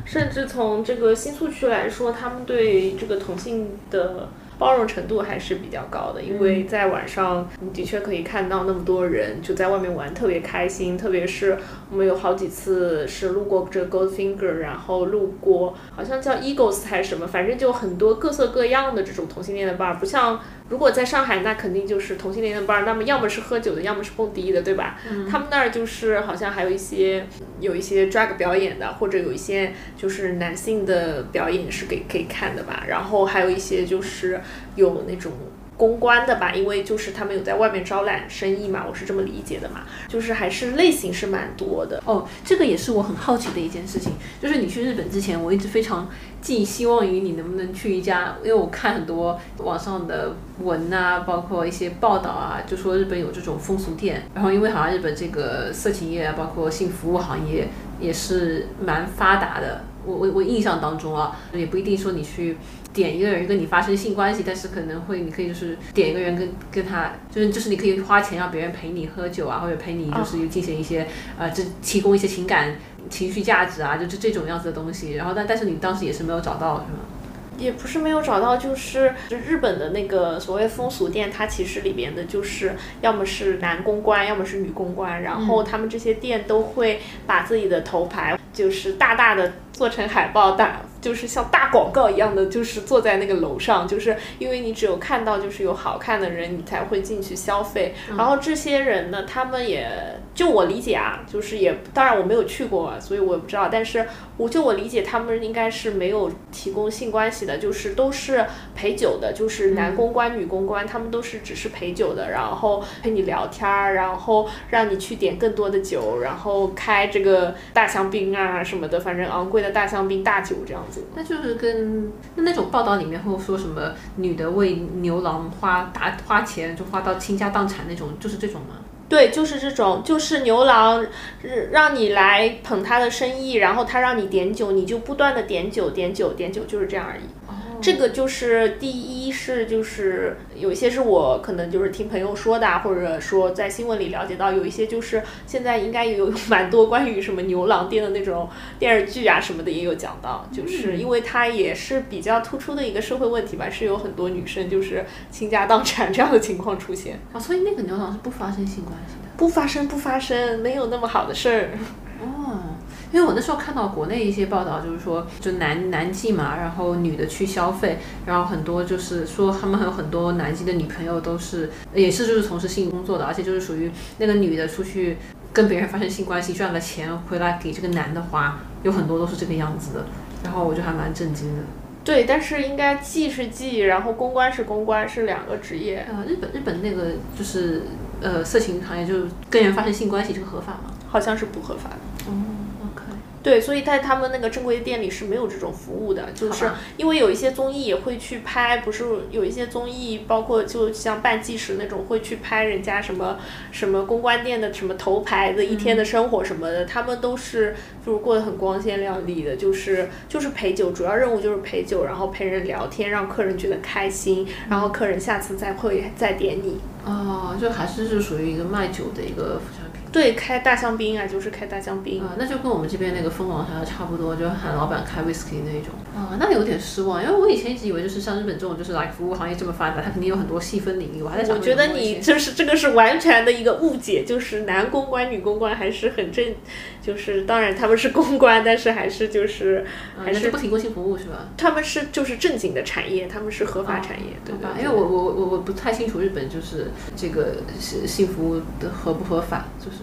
甚至从这个新宿区来说，他们对这个同性的包容程度还是比较高的，因为在晚上，你的确可以看到那么多人就在外面玩，特别开心。特别是我们有好几次是路过这个 Goldfinger，然后路过好像叫 Eagles 还是什么，反正就很多各色各样的这种同性恋的 bar，不像如果在上海，那肯定就是同性恋的 bar，那么要么是喝酒的，要么是蹦迪的，对吧？他们那儿就是好像还有一些有一些 drag 表演的，或者有一些就是男性的表演是给可以看的吧。然后还有一些就是有那种。公关的吧，因为就是他们有在外面招揽生意嘛，我是这么理解的嘛，就是还是类型是蛮多的哦。这个也是我很好奇的一件事情，就是你去日本之前，我一直非常寄希望于你能不能去一家，因为我看很多网上的文啊，包括一些报道啊，就说日本有这种风俗店，然后因为好像日本这个色情业啊，包括性服务行业也是蛮发达的。我我我印象当中啊，也不一定说你去。点一个人跟你发生性关系，但是可能会你可以就是点一个人跟跟他，就是就是你可以花钱让别人陪你喝酒啊，或者陪你就是进行一些呃，这提供一些情感情绪价值啊，就这这种样子的东西。然后但但是你当时也是没有找到是吗？也不是没有找到，就是就日本的那个所谓风俗店，它其实里面的就是要么是男公关，要么是女公关，然后他们这些店都会把自己的头牌就是大大的做成海报大。就是像大广告一样的，就是坐在那个楼上，就是因为你只有看到就是有好看的人，你才会进去消费。然后这些人呢，他们也就我理解啊，就是也当然我没有去过，所以我也不知道。但是我就我理解，他们应该是没有提供性关系的，就是都是陪酒的，就是男公关、女公关，他们都是只是陪酒的，然后陪你聊天儿，然后让你去点更多的酒，然后开这个大香槟啊什么的，反正昂贵的大香槟、大酒这样子。那就是跟那那种报道里面会说什么女的为牛郎花大花钱就花到倾家荡产那种，就是这种吗？对，就是这种，就是牛郎让你来捧他的生意，然后他让你点酒，你就不断的点酒点酒点酒，就是这样而已。这个就是第一是就是有一些是我可能就是听朋友说的，或者说在新闻里了解到，有一些就是现在应该有 [laughs] 蛮多关于什么牛郎店的那种电视剧啊什么的也有讲到，就是因为它也是比较突出的一个社会问题吧，是有很多女生就是倾家荡产这样的情况出现啊，所以那个牛郎是不发生性关系的，不发生不发生，没有那么好的事儿哦。因为我那时候看到国内一些报道，就是说，就男男妓嘛，然后女的去消费，然后很多就是说他们还有很多男妓的女朋友都是，也是就是从事性工作的，而且就是属于那个女的出去跟别人发生性关系赚了钱回来给这个男的花，有很多都是这个样子的，然后我就还蛮震惊的。对，但是应该妓是妓，然后公关是公关，是两个职业。呃，日本日本那个就是呃色情行业，就跟人发生性关系这个合法吗？好像是不合法的。哦。对，所以在他们那个正规店里是没有这种服务的，就是因为有一些综艺也会去拍，不是有一些综艺，包括就像半计时那种会去拍人家什么什么公关店的什么头牌的一天的生活什么的，他们都是就是过得很光鲜亮丽的，就是就是陪酒，主要任务就是陪酒，然后陪人聊天，让客人觉得开心，然后客人下次再会再点你。哦，就还是是属于一个卖酒的一个。对，开大香槟啊，就是开大香槟啊，那就跟我们这边那个蜂王还差不多，就喊老板开 whisky 那种啊，那有点失望，因为我以前一直以为就是像日本这种就是来服务行业这么发达，它肯定有很多细分领域。我还在想，我觉得你就是这个是完全的一个误解，就是男公关、女公关还是很正，就是当然他们是公关，但是还是就是还是不提供性服务是吧？他们是就是正经的产业，他们是合法产业，对吧？因为我我我我不太清楚日本就是这个性性服务的合不合法，就是。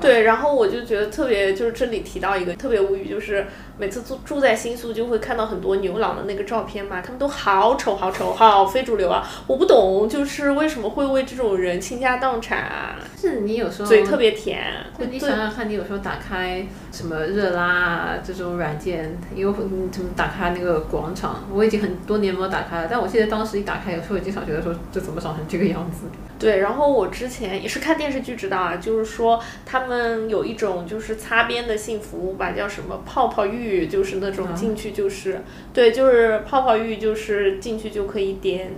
对，然后我就觉得特别，就是这里提到一个特别无语，就是每次住住在新宿就会看到很多牛郎的那个照片嘛，他们都好丑好丑，好非主流啊！我不懂，就是为什么会为这种人倾家荡产啊？是你有时候嘴特别甜，你想想看，你有时候打开什么热拉啊这种软件，有怎么打开那个广场，我已经很多年没有打开了，但我记得当时一打开，有时候经常觉得说这怎么长成这个样子？对，然后我之前也是看电视剧知道啊，就是说他们有一种就是擦边的性服务吧，叫什么泡泡浴，就是那种进去就是，对，就是泡泡浴，就是进去就可以点，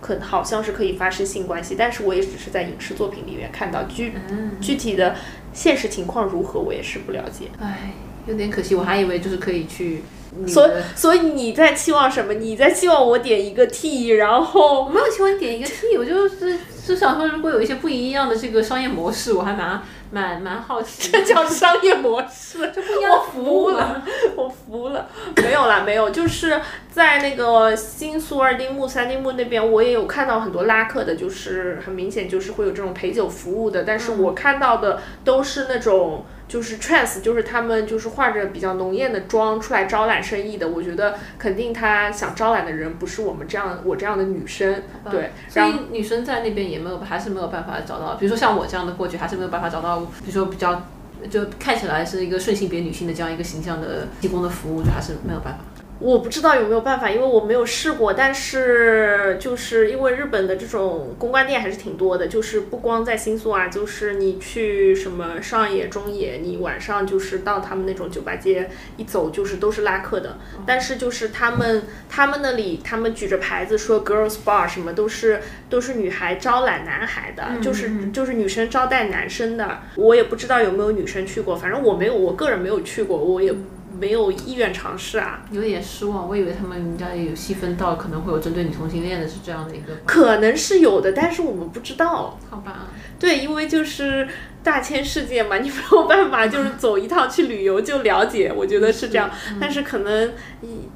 可好像是可以发生性关系，但是我也只是在影视作品里面看到，具具体的现实情况如何，我也是不了解。唉，有点可惜，我还以为就是可以去。所所以你在期望什么？你在期望我点一个 T，然后我没有期望点一个 T，我就是是想说，如果有一些不一样的这个商业模式，我还蛮蛮蛮好奇。这叫商业模式，[laughs] 这不一样的服务了，我服了。没有啦，没有，就是在那个新苏二丁目、三丁目那边，我也有看到很多拉客的，就是很明显就是会有这种陪酒服务的，但是我看到的都是那种。就是 trans，就是他们就是化着比较浓艳的妆出来招揽生意的。我觉得肯定他想招揽的人不是我们这样我这样的女生，对。所以女生在那边也没有还是没有办法找到，比如说像我这样的过去还是没有办法找到，比如说比较就看起来是一个顺性别女性的这样一个形象的提供的服务，就还是没有办法。我不知道有没有办法，因为我没有试过。但是就是因为日本的这种公关店还是挺多的，就是不光在新宿啊，就是你去什么上野、中野，你晚上就是到他们那种酒吧街一走，就是都是拉客的。但是就是他们他们那里，他们举着牌子说 girls bar 什么都是都是女孩招揽男孩的，就是就是女生招待男生的。我也不知道有没有女生去过，反正我没有，我个人没有去过，我也。没有意愿尝试啊，有点失望。我以为他们应该有细分到可能会有针对你同性恋的，是这样的一个。可能是有的，但是我们不知道。好吧。对，因为就是大千世界嘛，[laughs] 你没有办法就是 [laughs] 走一趟去旅游就了解，我觉得是这样。但是可能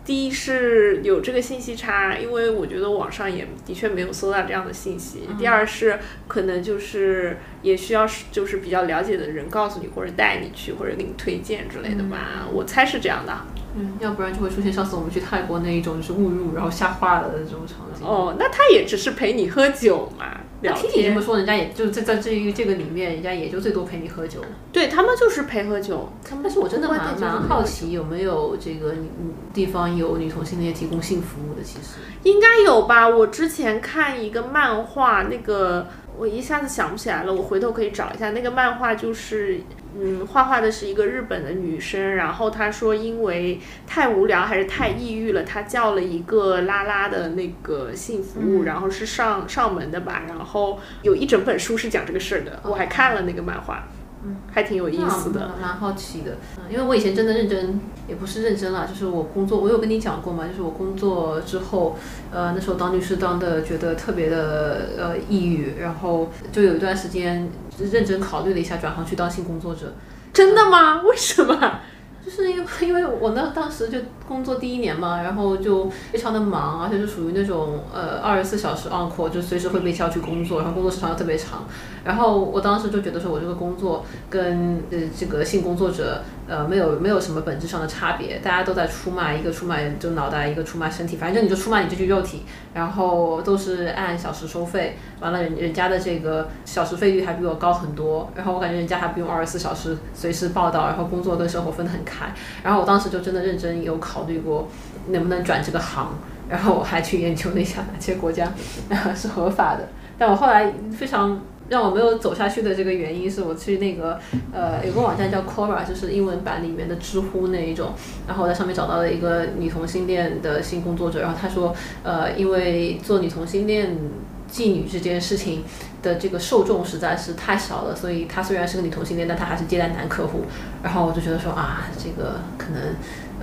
第一是有这个信息差，因为我觉得网上也的确没有搜到这样的信息。第二是可能就是也需要就是比较了解的人告诉你或者带你去或者给你推荐之类的吧，我猜是这样的。嗯，要不然就会出现上次我们去泰国那一种就是误入然后吓坏了的这种场景。哦，那他也只是陪你喝酒嘛。听你这么说，人家也就在在这一这个里面，人家也就最多陪你喝酒。对他们就是陪喝酒。但是我真的蛮蛮好奇，有没有这个地方有女同性恋提供性服务的？其实应该有吧。我之前看一个漫画，那个我一下子想不起来了，我回头可以找一下。那个漫画就是。嗯，画画的是一个日本的女生，然后她说因为太无聊还是太抑郁了，她叫了一个拉拉的那个性服务，然后是上上门的吧，然后有一整本书是讲这个事儿的，我还看了那个漫画。嗯，还挺有意思的，蛮好奇的。嗯，因为我以前真的认真，也不是认真了，就是我工作，我有跟你讲过嘛，就是我工作之后，呃，那时候当律师当的觉得特别的呃抑郁，然后就有一段时间认真考虑了一下转行去当性工作者。真的吗？为什么？就是因为 [laughs] 因为我那当时就工作第一年嘛，然后就非常的忙，而且是属于那种呃二十四小时 on call，就随时会被叫去工作，然后工作时长又特别长。然后我当时就觉得说，我这个工作跟呃这个性工作者呃没有没有什么本质上的差别，大家都在出卖，一个出卖就脑袋，一个出卖身体，反正你就出卖你这具肉体，然后都是按小时收费。完了，人人家的这个小时费率还比我高很多，然后我感觉人家还不用二十四小时随时报道，然后工作跟生活分得很开。然后我当时就真的认真有考虑过能不能转这个行，然后我还去研究了一下哪些国家 [laughs] 是合法的。但我后来非常。让我没有走下去的这个原因是我去那个呃有个网站叫 Quora，就是英文版里面的知乎那一种，然后我在上面找到了一个女同性恋的性工作者，然后他说呃因为做女同性恋妓女这件事情的这个受众实在是太少了，所以他虽然是个女同性恋，但他还是接待男客户，然后我就觉得说啊这个可能。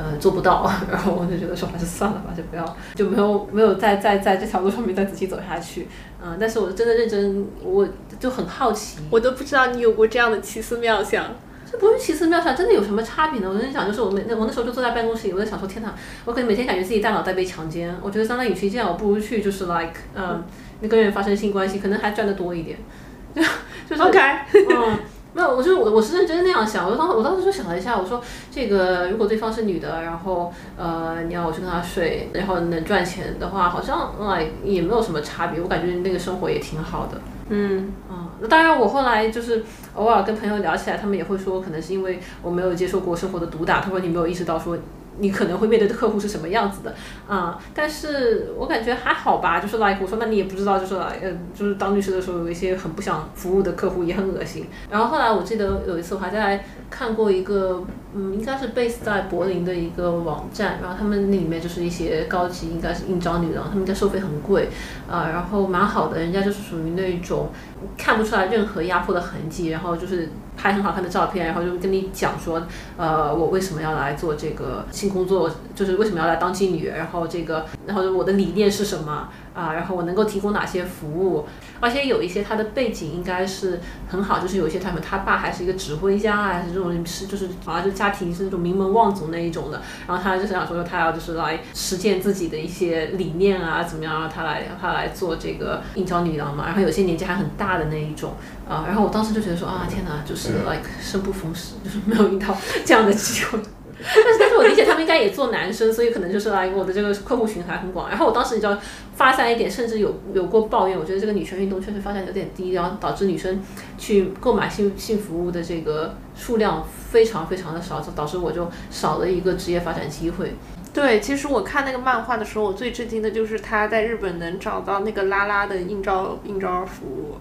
呃，做不到，[laughs] 然后我就觉得说还是算了吧，就不要，就没有没有再再在这条路上面再仔细走下去。嗯，但是我真的认真，我就很好奇，我都不知道你有过这样的奇思妙想。这不是奇思妙想，真的有什么差别呢？我在想，就是我每那我那时候就坐在办公室里，我在想说，天哪，我可能每天感觉自己大脑在被强奸。我觉得，相当于与其这样，我不如去就是 like，嗯，跟人发生性关系，可能还赚得多一点。[laughs] 就就是 OK，嗯。没有，我就我我是认真那样想，我当我当时就想了一下，我说这个如果对方是女的，然后呃你要我去跟她睡，然后能赚钱的话，好像啊也没有什么差别，我感觉那个生活也挺好的。嗯啊，那当然我后来就是偶尔跟朋友聊起来，他们也会说，可能是因为我没有接受过生活的毒打，他说你没有意识到说。你可能会面对的客户是什么样子的啊？但是我感觉还好吧，就是 like 我说，那你也不知道，就是呃，就是当律师的时候有一些很不想服务的客户，也很恶心。然后后来我记得有一次我还在看过一个嗯，应该是 base 在柏林的一个网站，然后他们那里面就是一些高级，应该是应招女郎，他们应该收费很贵，啊、然后蛮好的，人家就是属于那种看不出来任何压迫的痕迹，然后就是拍很好看的照片，然后就跟你讲说，呃，我为什么要来做这个性工作，就是为什么要来当妓女，然后这个，然后我的理念是什么啊，然后我能够提供哪些服务，而且有一些他的背景应该是很好，就是有一些他们他爸还是一个指挥家啊，还是这种是就是好像就家庭是那种名门望族那一种的，然后他就是想说他要就是来实践自己的一些理念啊，怎么样让他来他来做这个应招女郎嘛，然后有些年纪还很大的那一种啊，然后我当时就觉得说啊天哪，就是 like 生不逢时，就是没有遇到这样的机会。但是，但是我理解他们应该也做男生，所以可能就是啊我的这个客户群还很广。然后我当时你知道发散一点，甚至有有过抱怨，我觉得这个女权运动确实发展有点低，然后导致女生去购买性性服务的这个数量非常非常的少，导致我就少了一个职业发展机会。对，其实我看那个漫画的时候，我最震惊的就是他在日本能找到那个拉拉的应招应招服务。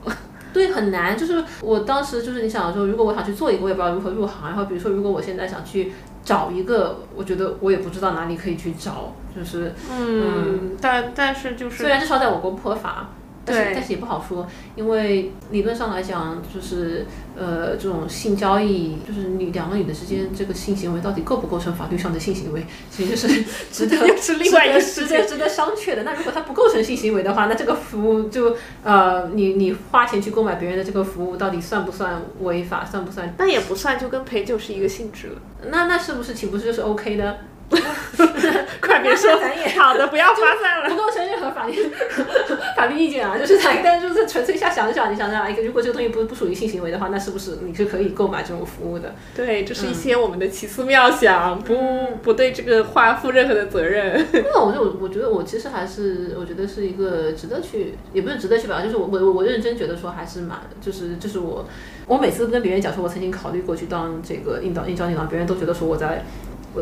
对，很难。就是我当时就是你想说，如果我想去做一个，我也不知道如何入行。然后比如说，如果我现在想去找一个，我觉得我也不知道哪里可以去找。就是嗯，但但是就是虽然至少在我国不合法，但是对但是也不好说，因为理论上来讲，就是呃这种性交易，就是女两个女的之间这个性行为到底构不构成法律上的性行为，其实是值得又 [laughs] 是另外一个值得值得商榷的。那如果它不构成性行为的话，那这个服务就呃你你花钱去购买别人的这个服务，到底算不算违法，算不算？那也不算，就跟陪酒是一个性质了。那那是不是岂不是就是 OK 的？[laughs] 快别说好的，不要发散了。不构成任何法律 [laughs] 法律意见啊，就是他，但就是纯粹下想想，你想想，哎如果这个东西不不属于性行为的话，那是不是你是可以购买这种服务的？对，这是一些我们的奇思妙想，不不对这个话负任何的责任。[laughs] 那我就我我觉得我其实还是我觉得是一个值得去，也不是值得去吧，就是我我我认真觉得说还是蛮，就是就是我我每次跟别人讲说我曾经考虑过去当这个应招应招女郎，别人都觉得说我在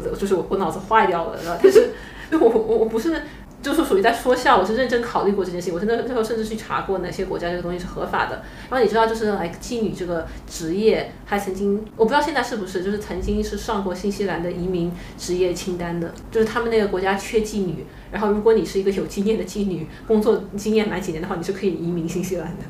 就是我我脑子坏掉了，然后但是我我我不是。就是属于在说笑，我是认真考虑过这件事情，我真的那时候甚至去查过哪些国家这个东西是合法的。然后你知道，就是来妓女这个职业，还曾经我不知道现在是不是，就是曾经是上过新西兰的移民职业清单的，就是他们那个国家缺妓女，然后如果你是一个有经验的妓女，工作经验满几年的话，你是可以移民新西兰的。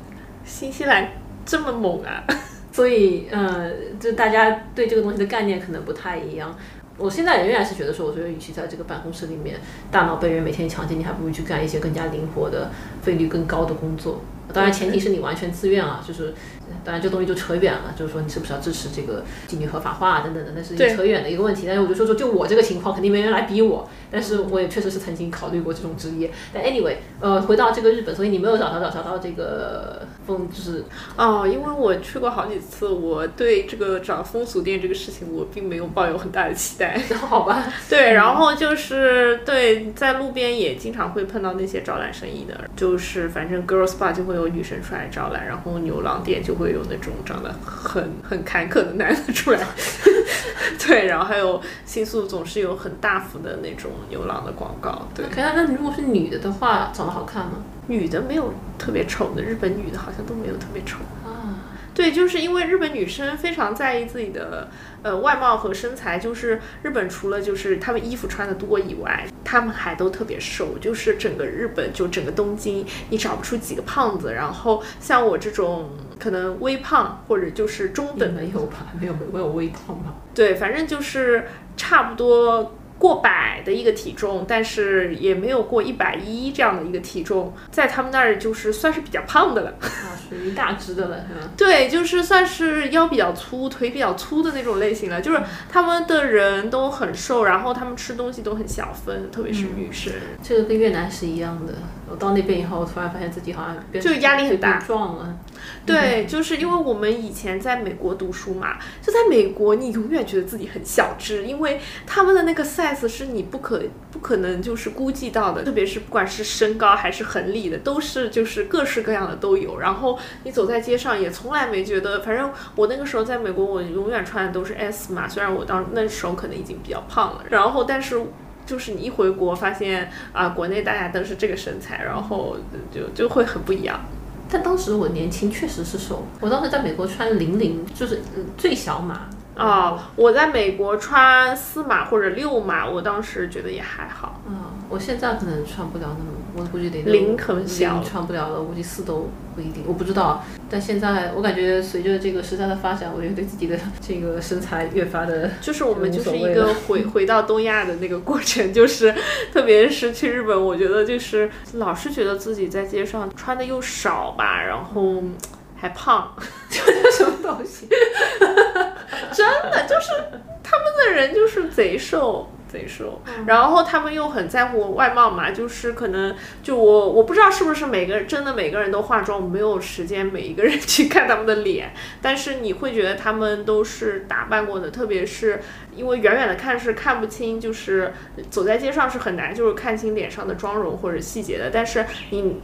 新西兰这么猛啊！[laughs] 所以，呃，就大家对这个东西的概念可能不太一样。我现在仍然是觉得说，我觉得与其在这个办公室里面大脑被人每天强奸，你还不如去干一些更加灵活的、费率更高的工作。当然，前提是你完全自愿啊，就是当然这东西就扯远了，就是说你是不是要支持这个妓女合法化等等的，那是一扯远的一个问题。但是我就说说，就我这个情况，肯定没人来逼我。但是我也确实是曾经考虑过这种职业。但 anyway，呃，回到这个日本，所以你没有找到找找到这个风，就是哦，因为我去过好几次，我对这个找风俗店这个事情，我并没有抱有很大的期待。[laughs] 好吧，对，然后就是对，在路边也经常会碰到那些招揽生意的，就是反正 girls bar 就会有女生出来招揽，然后牛郎店就会有那种长得很很坎坷的男的出来，[laughs] 对，然后还有新宿总是有很大幅的那种牛郎的广告，对，那如果是女的的话，长得好看吗？女的没有特别丑的，日本女的好像都没有特别丑。啊，对，就是因为日本女生非常在意自己的呃外貌和身材，就是日本除了就是她们衣服穿的多以外，她们还都特别瘦，就是整个日本就整个东京，你找不出几个胖子。然后像我这种可能微胖或者就是中等的，没有吧？没有，我有微胖吧？对，反正就是差不多。过百的一个体重，但是也没有过一百一这样的一个体重，在他们那儿就是算是比较胖的了。啊，属于大只的了，是吗？[laughs] 对，就是算是腰比较粗、腿比较粗的那种类型了。就是他们的人都很瘦，然后他们吃东西都很小份，特别是女生。这个跟越南是一样的。我到那边以后，我突然发现自己好像变就压力很大变壮了。对，就是因为我们以前在美国读书嘛，就在美国，你永远觉得自己很小只，因为他们的那个 size 是你不可不可能就是估计到的，特别是不管是身高还是横力的，都是就是各式各样的都有。然后你走在街上也从来没觉得，反正我那个时候在美国，我永远穿的都是 S 嘛，虽然我当那时候可能已经比较胖了，然后但是。就是你一回国发现啊，国内大家都是这个身材，然后就就会很不一样。但当时我年轻，确实是瘦。我当时在美国穿零零，就是最小码，啊，我在美国穿四码或者六码，我当时觉得也还好。嗯，我现在可能穿不了那么，我估计得零很小穿不了了，我估计四都不一定，我不知道。但现在我感觉随着这个时代的发展，我觉得对自己的 [laughs] 这个身材越发的就是我们就是一个回回到东亚的那个过程，就是特别是去日本，我觉得就是老是觉得自己在街上穿的又少吧，然后还胖，[laughs] 什么东西。真的就是他们的人就是贼瘦。贼瘦，然后他们又很在乎外貌嘛，就是可能就我我不知道是不是每个真的每个人都化妆，我没有时间每一个人去看他们的脸，但是你会觉得他们都是打扮过的，特别是因为远远的看是看不清，就是走在街上是很难就是看清脸上的妆容或者细节的，但是你。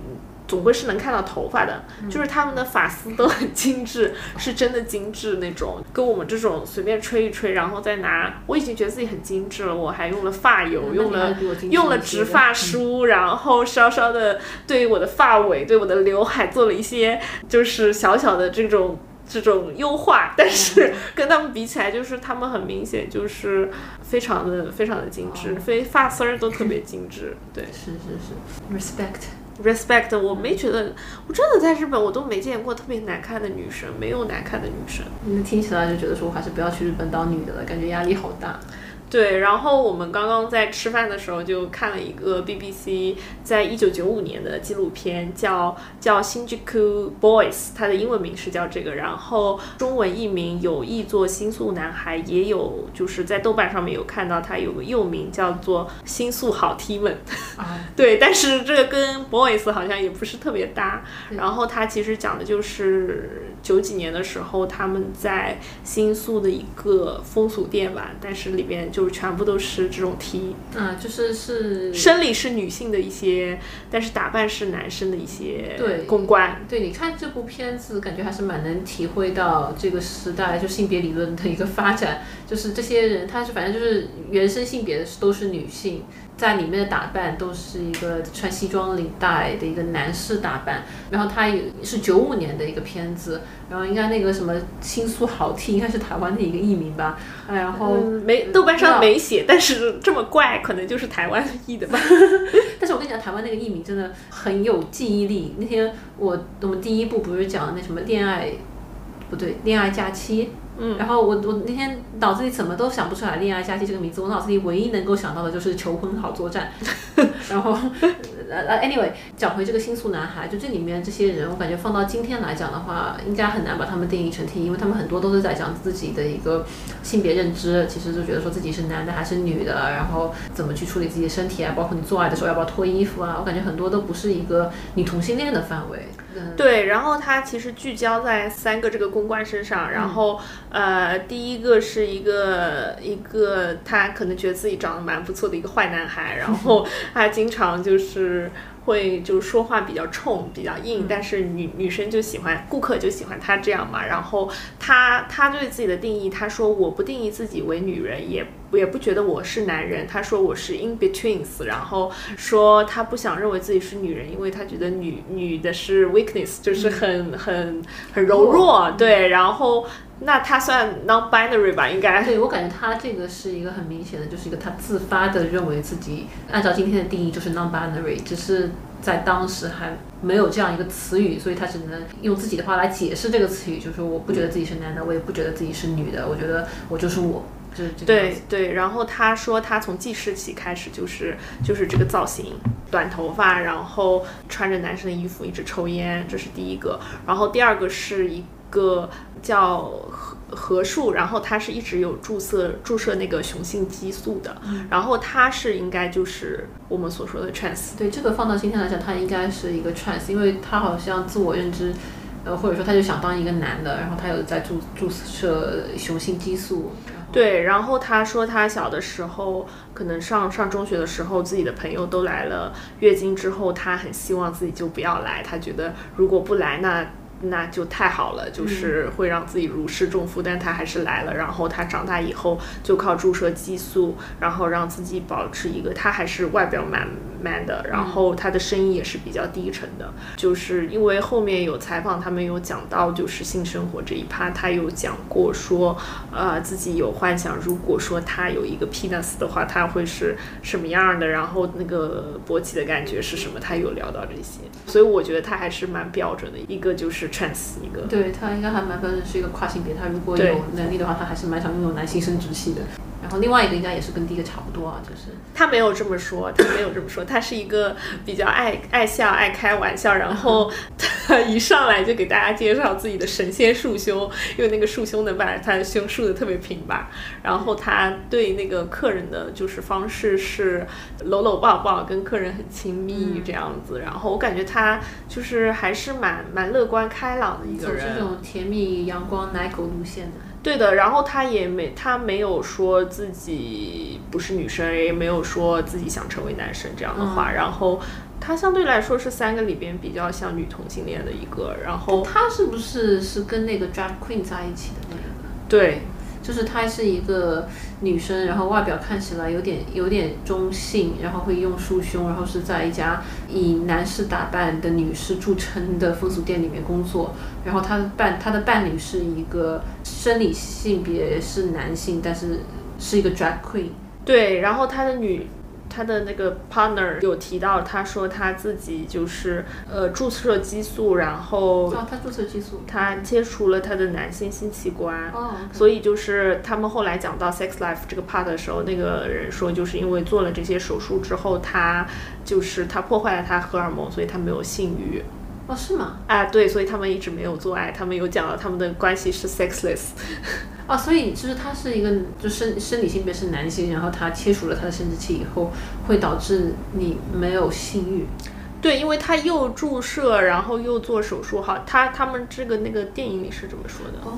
总归是能看到头发的，就是他们的发丝都很精致，[laughs] 是真的精致那种，跟我们这种随便吹一吹，然后再拿，我已经觉得自己很精致了，我还用了发油，用了用了直发梳，然后稍稍的对我的发尾、对我的刘海做了一些就是小小的这种这种优化，但是 [laughs] 跟他们比起来，就是他们很明显就是非常的非常的精致，非发丝儿都特别精致，对。是是是，respect。respect，我没觉得，我真的在日本我都没见过特别难看的女生，没有难看的女生。那听起来就觉得说，我还是不要去日本当女的了，感觉压力好大。对，然后我们刚刚在吃饭的时候就看了一个 BBC 在一九九五年的纪录片，叫叫 Shinjuku Boys，它的英文名是叫这个，然后中文译名有译作新宿男孩，也有就是在豆瓣上面有看到它有个又名叫做新宿好 T 们。啊，[laughs] 对，但是这个跟 boys 好像也不是特别搭。然后它其实讲的就是九几年的时候，他们在新宿的一个风俗店吧，但是里边就是全部都是这种 T，嗯，就是是生理是女性的一些，但是打扮是男生的一些对公关。对，你看这部片子，感觉还是蛮能体会到这个时代就性别理论的一个发展。就是这些人，他是反正就是原生性别都是女性，在里面的打扮都是一个穿西装领带的一个男士打扮。然后他也是九五年的一个片子，然后应该那个什么新宿好 T 应该是台湾的一个译名吧。哎然后、嗯，没豆瓣上没写，但是这么怪，可能就是台湾译的吧。[laughs] 但是我跟你讲，台湾那个译名真的很有记忆力。那天我我们第一部不是讲那什么恋爱，不对，恋爱假期。嗯然后我我那天脑子里怎么都想不出来“恋爱假期”这个名字，我脑子里唯一能够想到的就是“求婚好作战”。[laughs] 然后呃呃，anyway，讲回这个新宿男孩，就这里面这些人，我感觉放到今天来讲的话，应该很难把他们定义成 T，因为他们很多都是在讲自己的一个性别认知，其实就觉得说自己是男的还是女的，然后怎么去处理自己的身体啊，包括你做爱的时候要不要脱衣服啊，我感觉很多都不是一个女同性恋的范围。嗯，对，然后它其实聚焦在三个这个公关身上，然后、呃，第一个是一个一个他可能觉得自己长得蛮不错的一个坏男孩，然后 [laughs] 他经常就是。会就是说话比较冲，比较硬，但是女女生就喜欢，顾客就喜欢他这样嘛。然后他他对自己的定义，他说我不定义自己为女人，也也不觉得我是男人，他说我是 in betweens，然后说他不想认为自己是女人，因为他觉得女女的是 weakness，就是很很很柔弱，对，然后那他算 non-binary 吧，应该。对我感觉他这个是一个很明显的，就是一个他自发的认为自己按照今天的定义就是 non-binary，只是在当时还没有这样一个词语，所以他只能用自己的话来解释这个词语，就是说我不觉得自己是男的，我也不觉得自己是女的，我觉得我就是我，对对，然后他说他从记事起开始就是就是这个造型，短头发，然后穿着男生的衣服，一直抽烟，这是第一个。然后第二个是一个叫何何树，然后他是一直有注射注射那个雄性激素的，然后他是应该就是我们所说的 trans。对这个放到今天来讲，他应该是一个 trans，因为他好像自我认知，呃，或者说他就想当一个男的，然后他有在注注射雄性激素，对，然后他说他小的时候，可能上上中学的时候，自己的朋友都来了月经之后，他很希望自己就不要来，他觉得如果不来那。那就太好了，就是会让自己如释重负，但他还是来了。然后他长大以后就靠注射激素，然后让自己保持一个他还是外表蛮 man 的，然后他的声音也是比较低沉的，就是因为后面有采访，他们有讲到就是性生活这一趴，他有讲过说，呃，自己有幻想，如果说他有一个 penis 的话，他会是什么样的，然后那个勃起的感觉是什么，他有聊到这些，所以我觉得他还是蛮标准的，一个就是 trans，一个对他应该还蛮标准，是一个跨性别。他如果有能力的话，他还是蛮想拥有男性生殖器的。然后另外一个应该也是跟第一个差不多啊，就是他没有这么说，他没有这么说，他是一个比较爱爱笑、爱开玩笑，然后他 [laughs] 一上来就给大家介绍自己的神仙束胸，因为那个束胸能把他的胸束的特别平吧。然后他对那个客人的就是方式是搂搂抱抱，跟客人很亲密这样子。然后我感觉他就是还是蛮蛮乐观开朗的一个人，走这种甜蜜阳光奶狗路线的。对的，然后他也没，他没有说自己不是女生，也没有说自己想成为男生这样的话。然后他相对来说是三个里边比较像女同性恋的一个。然后他是不是是跟那个 drag queen 在一起的那个？对。就是她是一个女生，然后外表看起来有点有点中性，然后会用束胸，然后是在一家以男士打扮的女士著称的风俗店里面工作。然后她的伴她的伴侣是一个生理性别是男性，但是是一个 drag queen。对，然后她的女。他的那个 partner 有提到，他说他自己就是呃注射激素，然后哦，他注射激素，他切除了他的男性性器官，哦，所以就是他们后来讲到 sex life 这个 part 的时候，那个人说就是因为做了这些手术之后，他就是他破坏了他荷尔蒙，所以他没有性欲。哦，是吗？啊，对，所以他们一直没有做爱，他们有讲到他们的关系是 sexless。[laughs] 哦，所以就是他是一个，就生生理性别是男性，然后他切除了他的生殖器以后，会导致你没有性欲。对，因为他又注射，然后又做手术，哈，他他们这个那个电影里是这么说的。哦，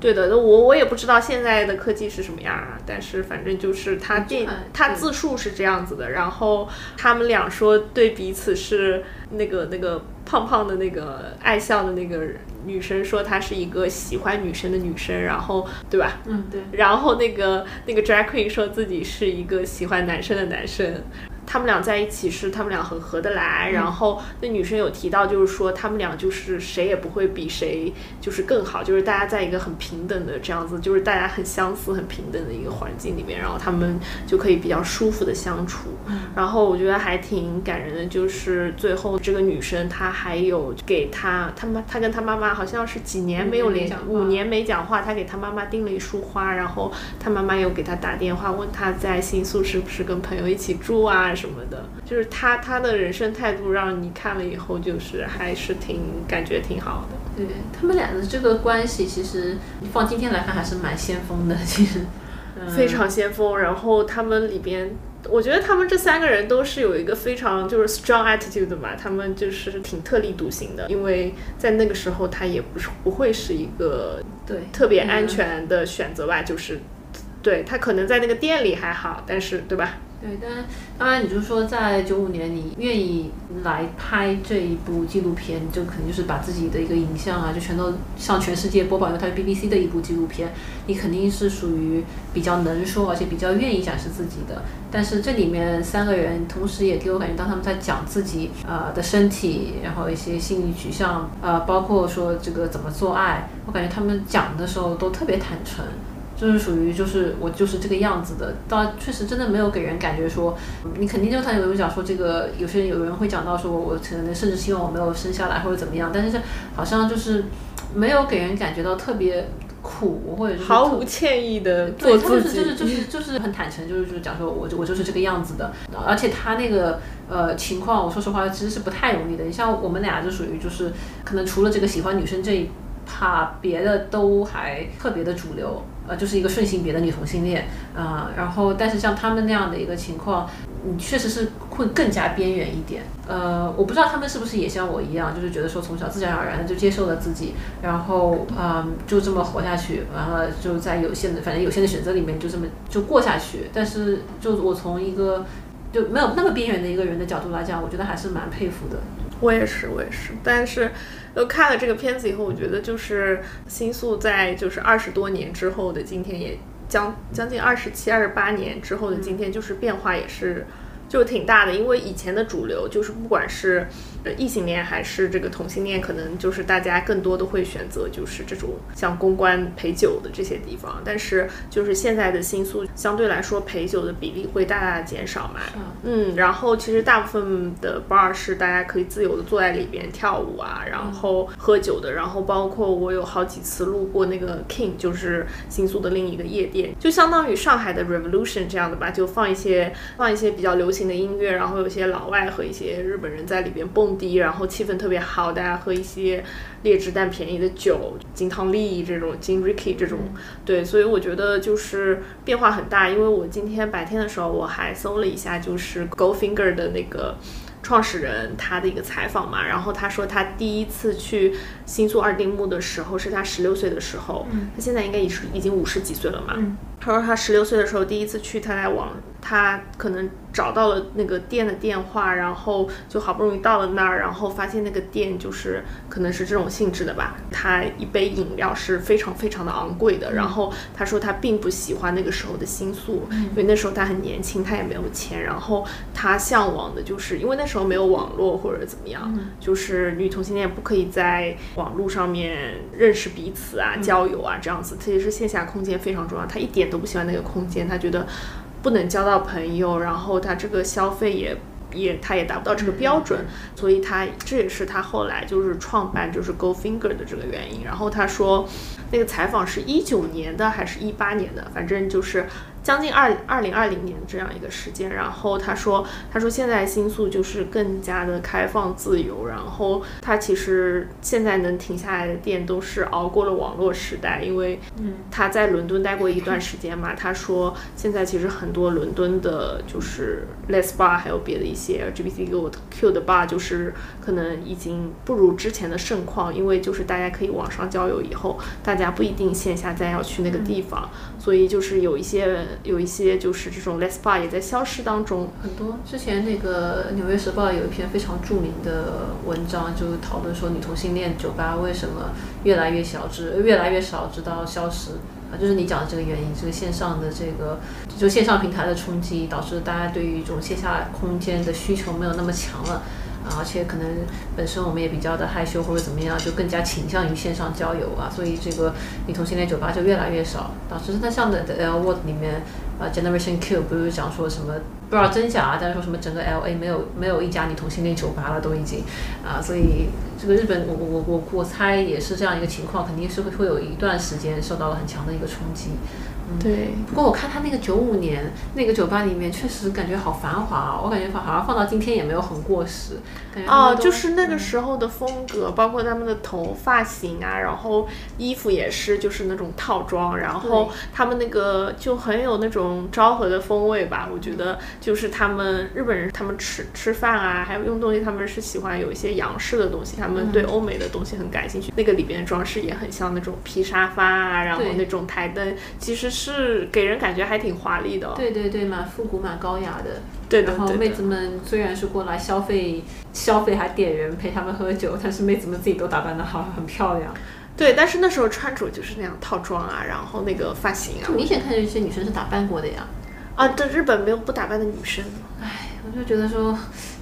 对的，我我也不知道现在的科技是什么样啊，但是反正就是他电他自述是这样子的，然后他们俩说对彼此是那个那个胖胖的那个爱笑的那个女生说她是一个喜欢女生的女生，然后对吧？嗯，对。然后那个那个 drag queen 说自己是一个喜欢男生的男生。他们俩在一起是他们俩很合得来，然后那女生有提到，就是说他们俩就是谁也不会比谁就是更好，就是大家在一个很平等的这样子，就是大家很相似、很平等的一个环境里面，然后他们就可以比较舒服的相处。然后我觉得还挺感人的，就是最后这个女生她还有给她她妈，她跟她妈妈好像是几年没有联，五年没讲话，她给她妈妈订了一束花，然后她妈妈又给她打电话问她在新宿是不是跟朋友一起住啊。什么的，就是他他的人生态度，让你看了以后，就是还是挺感觉挺好的。对他们俩的这个关系，其实放今天来看还是蛮先锋的，其实非常先锋。然后他们里边，我觉得他们这三个人都是有一个非常就是 strong attitude 的嘛，他们就是挺特立独行的，因为在那个时候他也不是不会是一个对特别安全的选择吧，就是对他可能在那个店里还好，但是对吧？对，但当然，你就说在九五年，你愿意来拍这一部纪录片，就肯定就是把自己的一个影像啊，就全都向全世界播报，因为它是 BBC 的一部纪录片，你肯定是属于比较能说，而且比较愿意展示自己的。但是这里面三个人，同时也给我感觉，当他们在讲自己呃的身体，然后一些性欲取向，呃，包括说这个怎么做爱，我感觉他们讲的时候都特别坦诚。就是属于就是我就是这个样子的，到确实真的没有给人感觉说，你肯定就他有人讲说这个，有些人有人会讲到说，我可能甚至希望我没有生下来或者怎么样，但是这好像就是没有给人感觉到特别苦或者是毫无歉意的做自己，就是就是就是很坦诚，就是就是讲说我我就是这个样子的，而且他那个呃情况，我说实话其实是不太容易的。你像我们俩就属于就是可能除了这个喜欢女生这一趴，别的都还特别的主流。呃，就是一个顺性别的女同性恋啊，然后但是像他们那样的一个情况，你确实是会更加边缘一点。呃，我不知道他们是不是也像我一样，就是觉得说从小自然而然的就接受了自己，然后啊就这么活下去，完了就在有限的反正有限的选择里面就这么就过下去。但是就我从一个就没有那么边缘的一个人的角度来讲，我觉得还是蛮佩服的。我也是，我也是，但是。呃看了这个片子以后，我觉得就是新宿在就是二十多年之后的今天，也将将近二十七、二十八年之后的今天，就是变化也是就挺大的，因为以前的主流就是不管是呃异性恋还是这个同性恋，可能就是大家更多的会选择就是这种像公关陪酒的这些地方，但是就是现在的新宿相对来说陪酒的比例会大大的减少嘛，嗯，然后其实大部分的 bar 是大家可以自由的坐在里边跳舞啊，然后喝酒的，然后包括我有好几次路过那个 King，就是新宿的另一个夜店，就相当于上海的 Revolution 这样的吧，就放一些放一些比较流行的音乐，然后有些老外和一些日本人在里边蹦迪，然后气氛特别好，大家喝一些劣质但便宜的酒，金汤力这种金 Ricky 这种，对，所以我觉得就是变化很大，因为我今天白天的时候我还搜了一下，就是 Goldfinger 的那个。创始人他的一个采访嘛，然后他说他第一次去新宿二丁目的时候是他十六岁的时候，他现在应该已是已经五十几岁了嘛。他说他十六岁的时候第一次去，他在网他可能找到了那个店的电话，然后就好不容易到了那儿，然后发现那个店就是可能是这种性质的吧。他一杯饮料是非常非常的昂贵的，然后他说他并不喜欢那个时候的新宿，因为那时候他很年轻，他也没有钱，然后他向往的就是因为那时候没有网络或者怎么样，就是女同性恋不可以在网络上面认识彼此啊、交友啊这样子，特别是线下空间非常重要。他一点都不喜欢那个空间，他觉得不能交到朋友，然后他这个消费也也他也达不到这个标准，所以他这也是他后来就是创办就是 Go Finger 的这个原因。然后他说，那个采访是一九年的还是一八年的，反正就是将近二二零二零年这样一个时间。然后他说，他说现在新宿就是更加的开放自由，然后他其实现在能停下来的店都是熬过了网络时代，因为他在伦敦待过一段时间嘛。他说现在其实很多伦敦的就是 Les Bar 还有别的一些 LGBTQ 的 bar，就是可能已经不如之前的盛况，因为就是大家可以网上交友以后，大家不一定线下再要去那个地方，所以就是有一些有一些就是这种 Les Bar 也在消失当中。很多之前那个《纽约时报》有一篇非常著名的文章，就讨论说女同性恋酒吧为什么越来越小，直越来越少，直到消失啊，就是你讲的这个原因，这个线上的这个就线上平台的冲击，导致大家对于这种线下空间的需求没有那么强了。啊，而且可能本身我们也比较的害羞或者怎么样，就更加倾向于线上交友啊，所以这个女同性恋酒吧就越来越少。导致那像的 L Word 里面啊，Generation Q 不是讲说什么不知道真假啊，但是说什么整个 L A 没有没有一家女同性恋酒吧了都已经啊，所以这个日本我我我我猜也是这样一个情况，肯定是会会有一段时间受到了很强的一个冲击。对，不过我看他那个九五年那个酒吧里面，确实感觉好繁华啊！我感觉好像放到今天也没有很过时。感觉哦，就是那个时候的风格，包括他们的头发型啊，然后衣服也是就是那种套装，然后他们那个就很有那种昭和的风味吧。我觉得就是他们日本人，他们吃吃饭啊，还有用东西，他们是喜欢有一些洋式的东西，他们对欧美的东西很感兴趣。那个里边的装饰也很像那种皮沙发啊，然后那种台灯，其实是给人感觉还挺华丽的哦。对对对，蛮复古、蛮高雅的。对的然后妹子们虽然是过来消费，消费还点人陪他们喝酒，但是妹子们自己都打扮的好，很漂亮。对，但是那时候穿着就是那样套装啊，然后那个发型啊就，明显看见这些女生是打扮过的呀。啊，这日本没有不打扮的女生。唉，我就觉得说，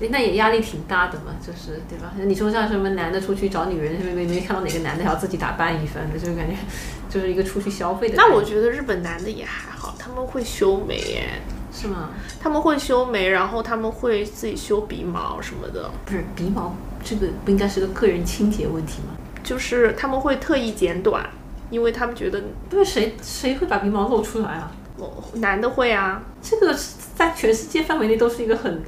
哎那也压力挺大的嘛，就是对吧？你说像什么男的出去找女人，没没没看到哪个男的还要自己打扮一番的，就感觉就是一个出去消费的。那我觉得日本男的也还好，他们会修眉耶，是吗？他们会修眉，然后他们会自己修鼻毛什么的，不是鼻毛，这个不应该是个个人清洁问题吗？就是他们会特意剪短，因为他们觉得不是谁谁会把鼻毛露出来啊？哦男的会啊，这个在全世界范围内都是一个很，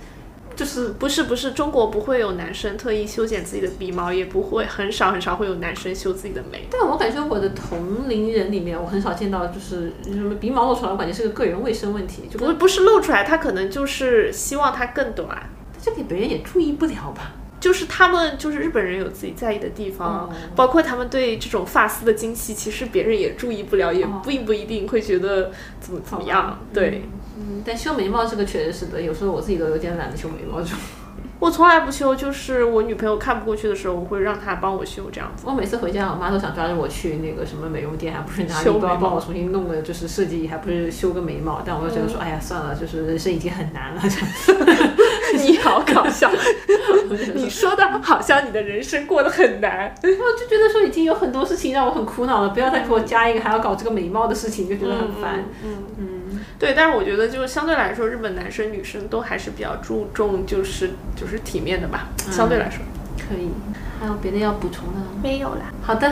就是不是不是，中国不会有男生特意修剪自己的鼻毛，也不会很少很少会有男生修自己的眉。但我感觉我的同龄人里面，我很少见到就是什么鼻毛露出来，我感觉是个个人卫生问题，就跟不不是露出来，他可能就是希望它更短，这个别人也注意不了吧？就是他们就是日本人有自己在意的地方，哦包括他们对这种发丝的精细，其实别人也注意不了，也哦并不一定会觉得怎么怎么样。对，嗯，但修眉毛这个确实是的，有时候我自己都有点懒得修眉毛，就我从来不修，就是我女朋友看不过去的时候，我会让她帮我修这样子。我每次回家，我妈都想抓着我去那个什么美容店，还不是哪里都要修眉毛帮我重新弄个就是设计，还不是修个眉毛。但我就觉得说，哎呀，算了，就是人生已经很难了，这 [laughs] 样你好搞笑，[laughs] 你说的好像你的人生过得很难。我就觉得说已经有很多事情让我很苦恼了，不要再给我加一个还要搞这个眉毛的事情，就觉得很烦。嗯，嗯，对，但是我觉得就是相对来说，日本男生女生都还是比较注重就是就是体面的吧，相对来说。可以。还有别的要补充的吗？没有啦。好的，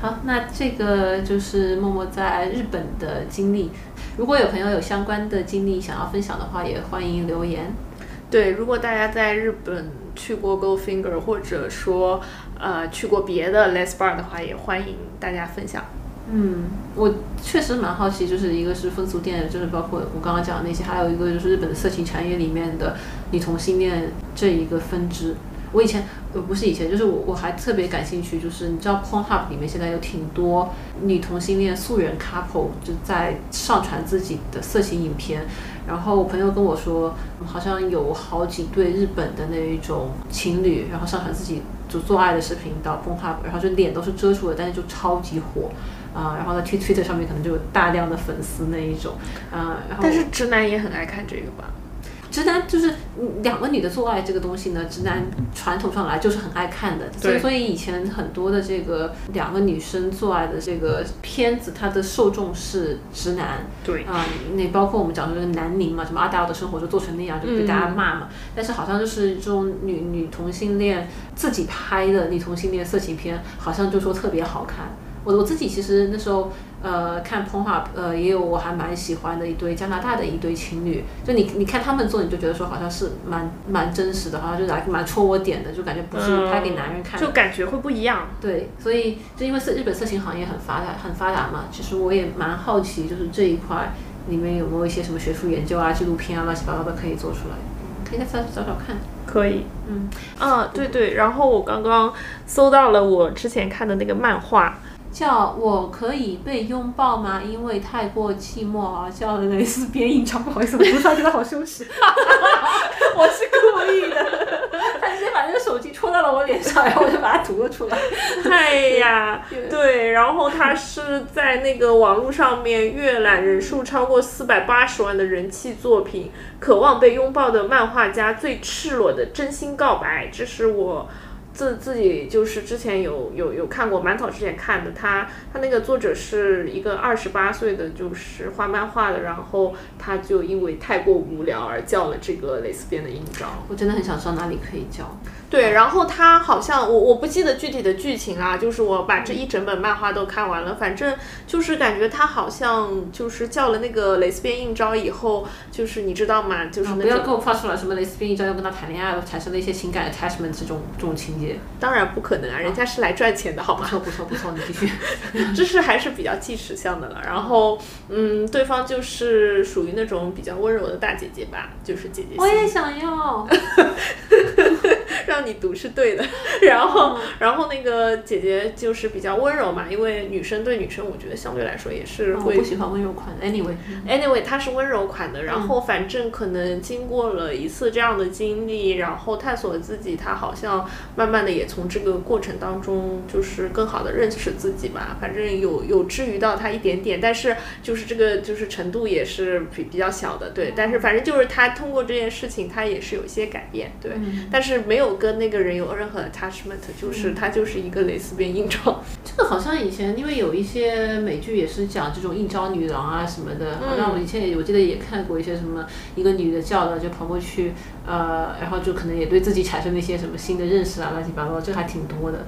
好，那这个就是默默在日本的经历。如果有朋友有相关的经历想要分享的话，也欢迎留言。对，如果大家在日本去过 Goldfinger，或者说呃去过别的 Les Bar 的话，也欢迎大家分享。嗯，我确实蛮好奇，就是一个是风俗店，就是包括我刚刚讲的那些，还有一个就是日本的色情产业里面的女同性恋这一个分支。我以前呃不是以前，就是我我还特别感兴趣，就是你知道 Pornhub 里面现在有挺多女同性恋素人 couple 就在上传自己的色情影片，然后我朋友跟我说，好像有好几对日本的那一种情侣，然后上传自己就做爱的视频到 Pornhub，然后就脸都是遮住的，但是就超级火。啊、然后在 Twitter Twitter 上面可能就有大量的粉丝那一种，啊、然后但是直男也很爱看这个吧？直男就是嗯两个女的做爱这个东西呢，直男传统上来就是很爱看的，所以对所以以前很多的这个两个女生做爱的这个片子，它的受众是直男对，啊、那包括我们讲的这个南宁嘛，什么阿达尔的生活就做成那样，就被大家骂嘛。但是好像就是这种女女同性恋自己拍的女同性恋色情片，好像就说特别好看。我我自己其实那时候呃看 Pornhub 呃也有我还蛮喜欢的一对加拿大的一对情侣，就你你看他们做你就觉得说好像是蛮蛮真实的，好像就来蛮戳我点的，就感觉不是拍给男人看的。就感觉会不一样。对，所以就因为色日本色情行业很发达很发达嘛，其实我也蛮好奇，就是这一块里面有没有一些什么学术研究啊、纪录片啊、乱七八糟的可以做出来，可以再找找找看。可以，嗯，啊，对对，然后我刚刚搜到了我之前看的那个漫画，叫我可以被拥抱吗？因为太过寂寞啊，叫的蕾丝边印章，不好意思，我读出来觉得好羞耻。[laughs] 我是故意的，[laughs] 他直接把那个手机戳到了我脸上，然后我就把它读了出来。哎呀，[laughs] 对，然后他是在那个网络上面阅览人数超过四百八十万的人气作品，渴望被拥抱的漫画家最赤裸的真心告白，这是我。自自己就是之前有有有看过，蛮早之前看的，他他那个作者是一个二十八岁的，就是画漫画的，然后他就因为太过无聊而叫了这个蕾丝边的印章。我真的很想知道哪里可以叫。对，然后他好像我我不记得具体的剧情啊，就是我把这一整本漫画都看完了，反正就是感觉他好像就是叫了那个蕾丝边应招以后，就是你知道吗？就是不要跟我发出来什么蕾丝边一招要跟他谈恋爱，产生了一些情感 attachment 这种这种情节。当然不可能啊，人家是来赚钱的好吗？不错不错不错，你继续。[laughs] 这是还是比较纪实向的了。然后嗯，对方就是属于那种比较温柔的大姐姐吧，就是姐姐我也想要。让 [laughs] 你读是对的。[laughs] 然后，然后那个姐姐就是比较温柔嘛，因为女生对女生，我觉得相对来说也是会我不喜欢温柔款的。Anyway，Anyway，她是温柔款的，然后反正可能经过了一次这样的经历，然后探索自己，她好像慢慢的也从这个过程当中，就是更好的认识自己吧。反正有有治愈到她一点点，但是就是这个 [laughs] 就是程度也是比比较小的，对。但是反正就是她通过这件事情，她也是有一些改变，对。但是没有跟那个人有任何 attachment，就是她就是一个蕾丝边硬装。[laughs] 这个好像以前因为有一些美剧也是讲这种应招女郎啊什么的，好像我以前也我记得也看过一些什么一个女的叫了就跑过去，呃，然后就可能也对自己产生了一些什么新的认识啊，乱七八糟，这还挺多的。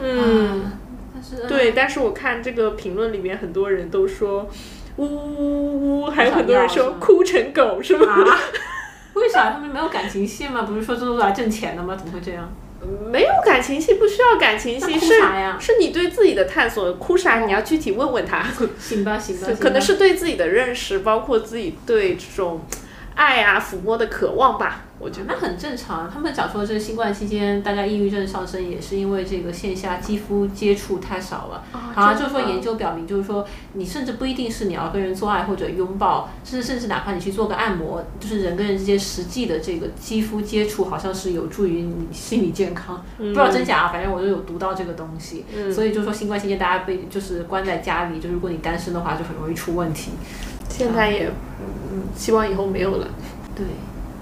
嗯。啊但是对，但是我看这个评论里面很多人都说，呜呜呜呜，还有很多人说哭成狗，是吗？啊，为啥他们没有感情戏吗？不是说这都是来挣钱的吗？怎么会这样？没有感情戏，不需要感情戏，哭是啥呀是你对自己的探索。哭啥？你要具体问问他，行吧，行吧 [laughs] 可能是对自己的认识，包括自己对这种。爱啊、抚摸的渴望吧。我觉得那很正常。他们讲说，这个新冠期间大家抑郁症上升，也是因为这个线下肌肤接触太少了。啊，就是说研究表明，就是说你甚至不一定是你要跟人做爱或者拥抱，甚至甚至哪怕你去做个按摩，就是人跟人之间实际的这个肌肤接触，好像是有助于你心理健康。不知道真假，啊反正我就有读到这个东西。所以就说新冠期间大家被就是关在家里，就如果你单身的话，就很容易出问题。现在也，嗯，希望以后没有了。对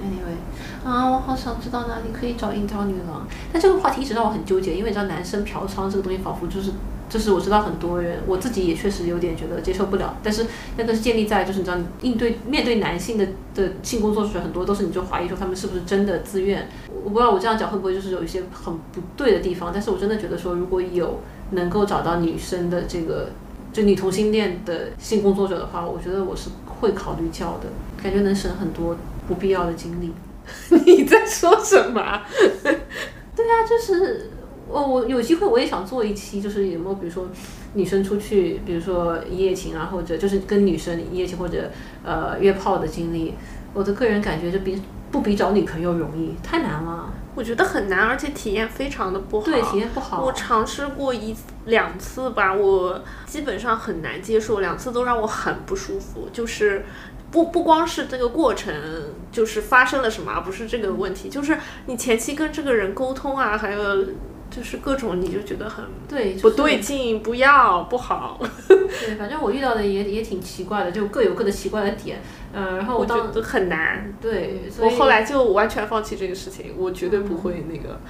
，Anyway。啊，我好想知道哪里可以找应招女郎。但这个话题一直让我很纠结，因为你知道男生嫖娼这个东西，仿佛就是，就是我知道很多人，我自己也确实有点觉得接受不了。但是那个是建立在就是你知道，应对面对男性的的性工作者很多都是你就怀疑说他们是不是真的自愿。我不知道我这样讲会不会就是有一些很不对的地方。但是我真的觉得说，如果有能够找到女生的这个就女同性恋的性工作者的话，我觉得我是会考虑叫的，感觉能省很多不必要的精力。[laughs] 你在说什么？[laughs] 对啊，就是我我有机会我也想做一期，就是有没有比如说女生出去，比如说一夜情啊，或者就是跟女生一夜情或者呃约炮的经历，我的个人感觉就比不比找女朋友容易，太难了。我觉得很难，而且体验非常的不好。对，体验不好。我尝试过一两次吧，我基本上很难接受，两次都让我很不舒服，就是。不不光是这个过程，就是发生了什么，而不是这个问题，就是你前期跟这个人沟通啊，还有就是各种，你就觉得很对不对劲，不要不好。[laughs] 对，反正我遇到的也也挺奇怪的，就各有各的奇怪的点。嗯，然后我觉得很难。对，我后来就完全放弃这个事情，我绝对不会那个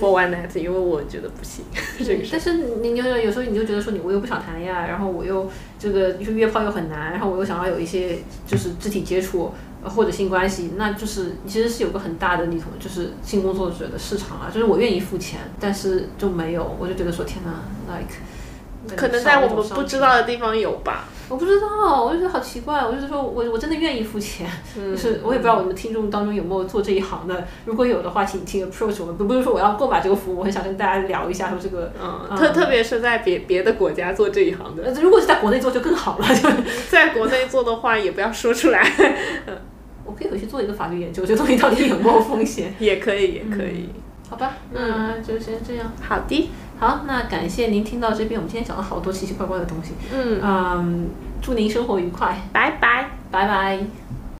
for one night，因为我觉得不行。对，但是你有有时候你就觉得说你我又不想谈恋爱，然后我又这个就约炮又很难，然后我又想要有一些就是肢体接触或者性关系，那就是其实是有个很大的那种就是性工作者的市场啊，就是我愿意付钱，但是就没有，我就觉得说天哪，like。可能在我们不知道的地方有吧，我不知道，我就觉得好奇怪，我就是说我我真的愿意付钱，就是我也不知道我们听众当中有没有做这一行的，如果有的话，请请 approach 我们，不不是说我要购买这个服务，我很想跟大家聊一下说这个，嗯，特特别是在别别的国家做这一行的，如果是在国内做就更好了，就在国内做的话也不要说出来，[laughs] 我可以回去做一个法律研究，这东西到底有没有风险，也可以也可以，好吧，那就先这样，好的。好，那感谢您听到这边，我们今天讲了好多奇奇怪怪的东西。嗯嗯，祝您生活愉快，拜拜，拜拜。